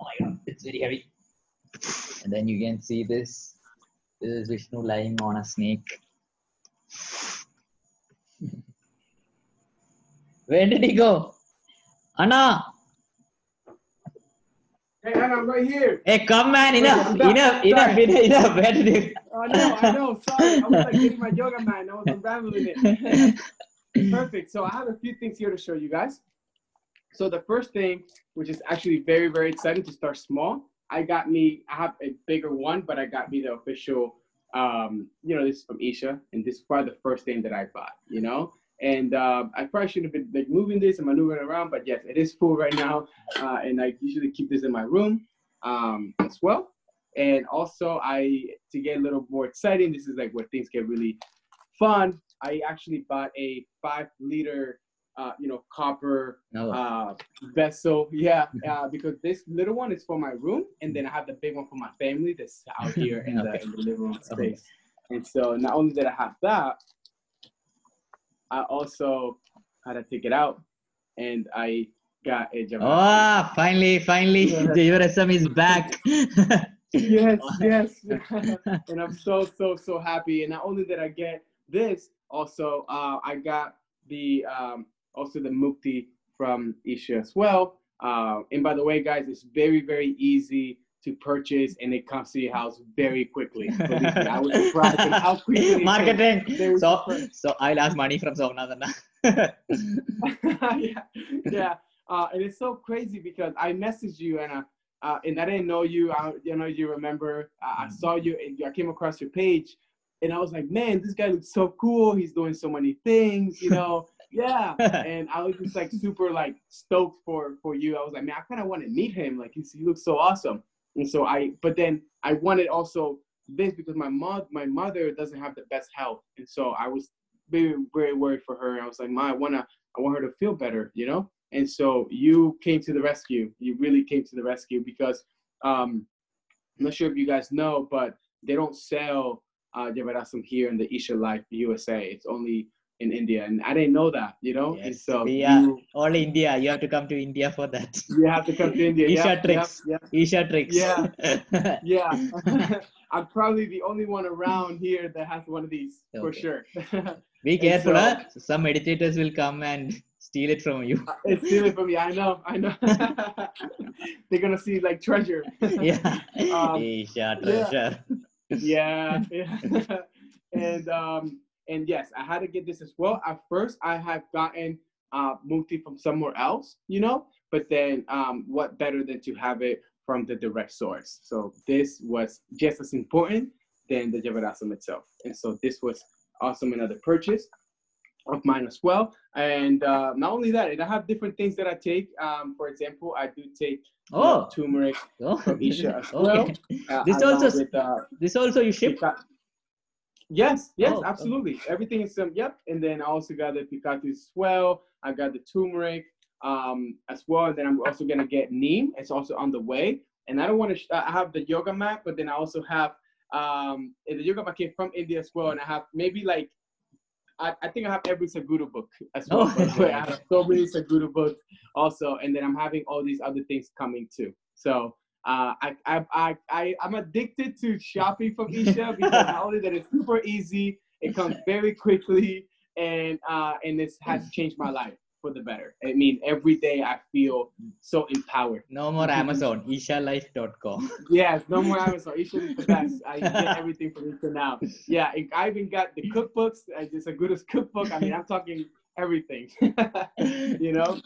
Oh my god, it's very heavy. And then you can see this. This is Vishnu lying on a snake. Where did he go? Anna! Hey, Anna, I'm right here. Hey, come man, enough, Wait, enough, enough, enough, enough. Where did you? I know, I know. Sorry, I was like getting my yoga man. I was unraveling it. Perfect. So I have a few things here to show you guys. So the first thing, which is actually very, very exciting to start small, I got me, I have a bigger one, but I got me the official, um, you know, this is from Isha, and this is probably the first thing that I bought, you know? And uh, I probably should have been like moving this and maneuvering around, but yes, it is full right now. Uh, and I usually keep this in my room um, as well. And also, I to get a little more exciting, this is like where things get really fun. I actually bought a five liter, uh, you know, copper uh, vessel. Yeah, uh, because this little one is for my room, and then I have the big one for my family that's out here in, the, in the living room space. And so not only did I have that, I also had to take it out, and I got a Javascript. Ah, finally, finally, Yeah. the URSM is back. yes, yes. and I'm so so so happy. And not only did I get this, also uh, I got the um, also the mukti from Isha as well. Uh, and by the way, guys, it's very very easy to purchase, and it comes to your house very quickly. Believe I was surprised at how quickly. Marketing. So, so I'll ask money from Somnathan. yeah, yeah. Uh, and it's so crazy because I messaged you and uh, uh, and I didn't know you. I you know you remember. Uh, I saw you and I came across your page, and I was like, man, this guy looks so cool. He's doing so many things, you know. Yeah, and I was just like super like stoked for for you. I was like, man, I kind of want to meet him. Like he's, he looks so awesome. And so I, but then I wanted also this because my mom, my mother doesn't have the best health, and so I was very very worried for her. I was like, ma, I wanna I want her to feel better, you know. And so you came to the rescue. You really came to the rescue because um, I'm not sure if you guys know, but they don't sell uh, here in the Isha Life USA. It's only in India, and I didn't know that, you know. And Yes, so we are you, all India. You have to come to India for that. you have to come to India. Isha tricks. Yep, Isha tricks. Yeah. yeah. I'm probably the only one around here that has one of these for sure. Be careful, so- huh? Some meditators will come and steal it from you. it's stealing from me. I know. I know. They're gonna see like treasure. yeah. Um, Isha treasure. yeah, yeah. and um and yes, I had to get this as well. At first, I have gotten uh from somewhere else, you know, but then um what better than to have it from the direct source? So this was just as important than the Javarasam itself. And so this was awesome another purchase of mine as well. And uh, not only that, and I have different things that I take. Um, for example, I do take know, Oh, turmeric. oh. from Isha as well. okay. Uh, This also- with, uh, This also you ship? Yes, yes, Oh, okay. absolutely. Everything is um, yep. And then I also got the picante well. I got the turmeric um as well. And then I'm also gonna get neem. It's also on the way. And I don't want to. Sh- I have the yoga mat, but then I also have um and the yoga mat came from India as well. And I have maybe like. I, I think I have every Sadhguru book as well. Oh. way. I have so many Sadhguru books also, and then I'm having all these other things coming too. So uh, I, I, I, I, I'm addicted to shopping from Isha because not only that it's super easy, it comes very quickly, and uh, and this has changed my life for the better. I mean, every day I feel so empowered. No more Amazon. ishalife.com. Yes, no more Amazon. Isha is the best. I get everything from Isha now. Yeah, I even got the cookbooks. I just a good as cookbook. I mean, I'm talking everything. you know?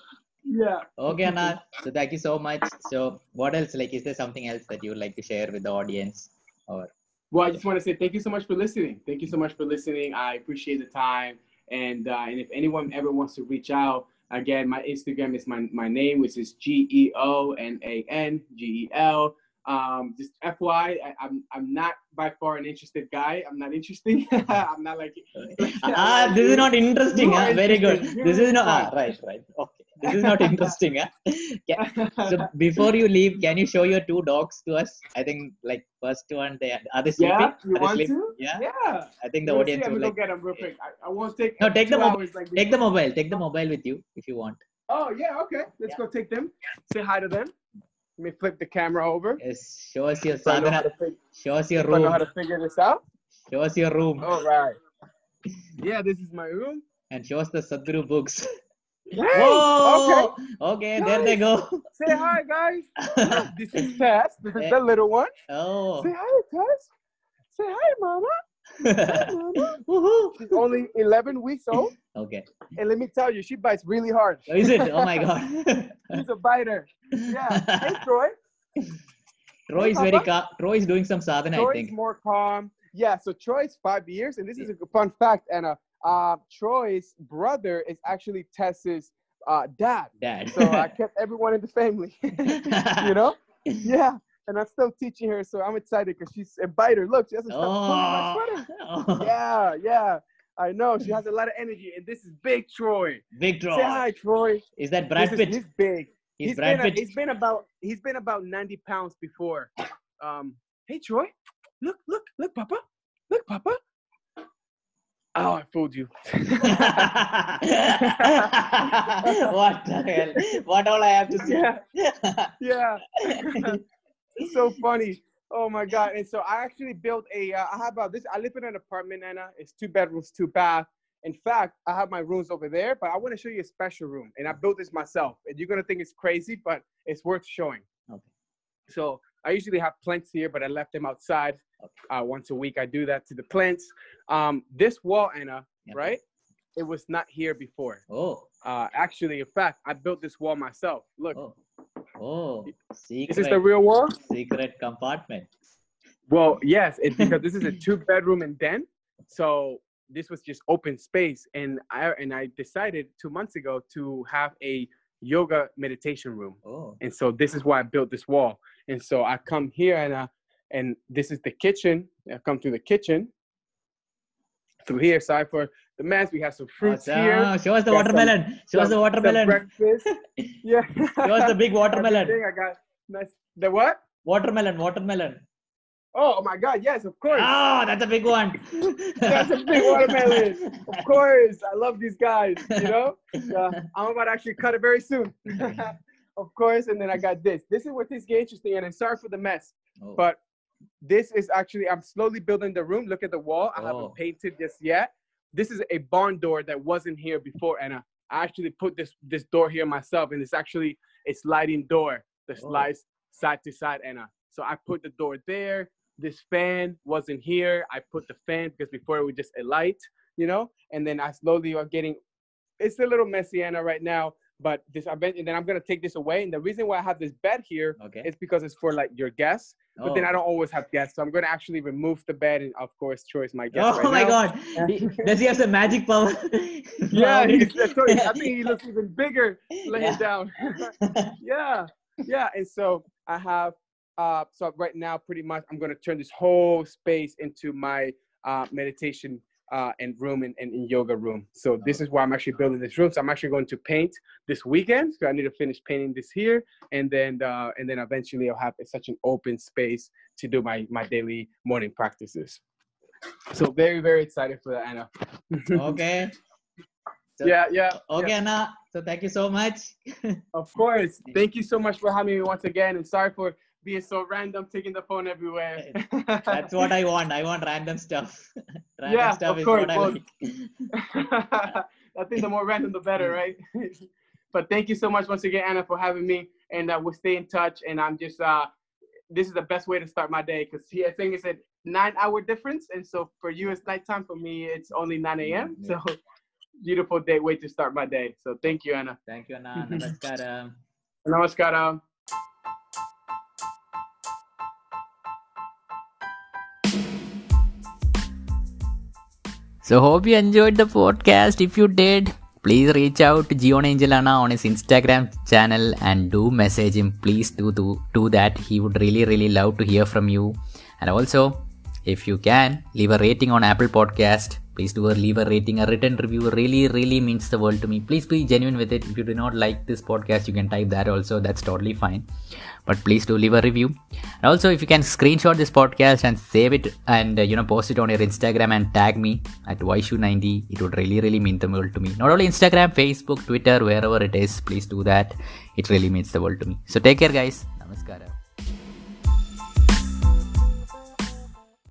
Yeah. Okay, Anna. So thank you so much. So what else? Like, is there something else that you would like to share with the audience? Or Well, I just want to say thank you so much for listening. Thank you so much for listening. I appreciate the time. And uh, and if anyone ever wants to reach out, again, my Instagram is my, my name, which is G E O N A N G E L. Um, just FY, I, I'm I'm not by far an interested guy. I'm not interesting. I'm not like. ah, this is not interesting. Huh? Very good. This is not ah, right, right. Okay. This is not interesting. Huh? So before you leave, can you show your two dogs to us? I think like first one, they are they sleeping? yeah, you Are want sleeping? to? Yeah. Yeah. I think the Let's audience see, would gonna like. get them real quick. I, I won't take. No, take the mob- hours like Take the mobile. Take the mobile with you if you want. Oh yeah, okay. Let's go take them. Say hi to them. Let me flip the camera over. Yes. Show us your If I know how to fig- Show us your if I know how to figure this out. Show us your room. All right. Yeah, this is my room. And show us the Sadhguru books. Whoa! Okay, there they go. Say hi, guys. Look, this is Tess. This is Eh. the little one. oh. Say hi, Tess. Say hi, Mama. Mama. Woohoo. She's only 11 weeks old, Okay. and let me tell you, she bites really hard. Oh, Is it? Oh my god. She's a biter. Yeah. Hey, Troy. Troy is very calm. Troy is doing some sadhana, I think. Troy's more calm. Yeah, so Troy's five years, and this is a fun fact, Anna. Uh, Troy's brother is actually Tess's uh, dad. Dad. So I kept everyone in the family. you know? Yeah. And I'm still teaching her, so I'm excited because she's a biter. Look, she doesn't stop pulling my Oh. sweater. oh. Yeah, yeah. I know. She has a lot of energy, and this is big Troy. Big Troy. Say hi, Troy. Is that Brad This is- Pitt? he's big. He's he's Brad been a- Pitt. he's been about he's been about 90 pounds before. Um, hey Troy, look, look, look, Papa, look, Papa. Oh, I fooled you. what the hell? What all I have to say? yeah, yeah. it's so funny. Oh my god! And so I actually built a. Uh, I have about this. I live in an apartment, Anna. It's two bedrooms, two bath. In fact, I have my rooms over there, but I want to show you a special room, and I built this myself. And you're gonna think it's crazy, but it's worth showing. Okay. So I usually have plants here, but I left them outside. Uh, once a week, I do that to the plants. Um, this wall, Anna, Yeah. right? It was not here before. Oh, Uh, actually, in fact, I built this wall myself. Look, oh, oh. Secret, This is the real wall? secret compartment. Well, yes, it's because this is a two bedroom and den. So this was just open space. And I and I decided two months ago to have a yoga meditation room. Oh, And so this is why I built this wall. And so I come here and uh, and this is the kitchen. I come through the kitchen. Through here, sorry for the mess. We have some fruits awesome. here. Show us the Got some- watermelon. Show us the watermelon. breakfast. Yeah. Show us the big watermelon. I got nice. The what? Watermelon, watermelon. Oh, my God! Yes, of course. Oh, that's a big one. That's a big watermelon. Of course, I love these guys. You know, uh, I'm about to actually cut it very soon. of course, and then I got this. This is what this get interesting, and I'm sorry for the mess, Oh, but this is actually I'm slowly building the room. Look at the wall. I Oh. haven't painted this yet. This is a barn door that wasn't here before, and I I actually put this this door here myself, and it's actually a sliding door that Oh. slides side to side, and uh, so I put the door there. This fan wasn't here. I put the fan because before it was just a light, you know. And then I slowly are getting. It's a little messy, Anna, right now. But this, bet, and then I'm gonna take this away. And the reason why I have this bed here okay. is because it's for like your guests. But then Oh. I don't always have guests, so I'm gonna actually remove the bed. And of course, is my guest. Oh right my now. god. Does he have some magic power? Yeah, he's, I think he looks even bigger laying Yeah. down. yeah, yeah. And so I have, uh, so right now, pretty much, I'm gonna turn this whole space into my uh, meditation uh, and room and, and, and yoga room. So this is why I'm actually building this room. So I'm actually going to paint this weekend. So I need to finish painting this here, and then uh, and then eventually I'll have such an open space to do my my daily morning practices. So very very excited for that, Anna. okay. So, yeah, yeah. Okay, yeah. Anna. So thank you so much. of course. Thank you so much for having me once again, and sorry for being so random, taking the phone everywhere. That's what I want. I want random stuff. random yeah, stuff of is course. what I Well, like. I think the more random, the better, right? but thank you so much once again, Anna, for having me, and uh, we'll stay in touch. And I'm just, uh, this is the best way to start my day because I think it's a nine-hour difference, and so for you it's nighttime. For me, it's only 9 a.m. Yeah. So beautiful day, way to start my day. So thank you, Anna. Thank you, Anna. Namaskaram. Namaskaram. So hope you enjoyed the podcast. If you did, please reach out to Gion Angel Anna on his Instagram channel and do message him. Please do do do that. He would really really love to hear from you. And also, if you can, leave a rating on Apple Podcast. Please do a leave a rating, a written review. Really really means the world to me. Please be genuine with it. If you do not like this podcast, you can type that also. That's totally fine. But please do leave a review. And also, if you can screenshot this podcast and save it and uh, you know post it on your Instagram and tag me at Vaishu90, it would really really mean the world to me. Not only Instagram, Facebook, Twitter, wherever it is, please do that. It really means the world to me. So take care, guys. Namaskara.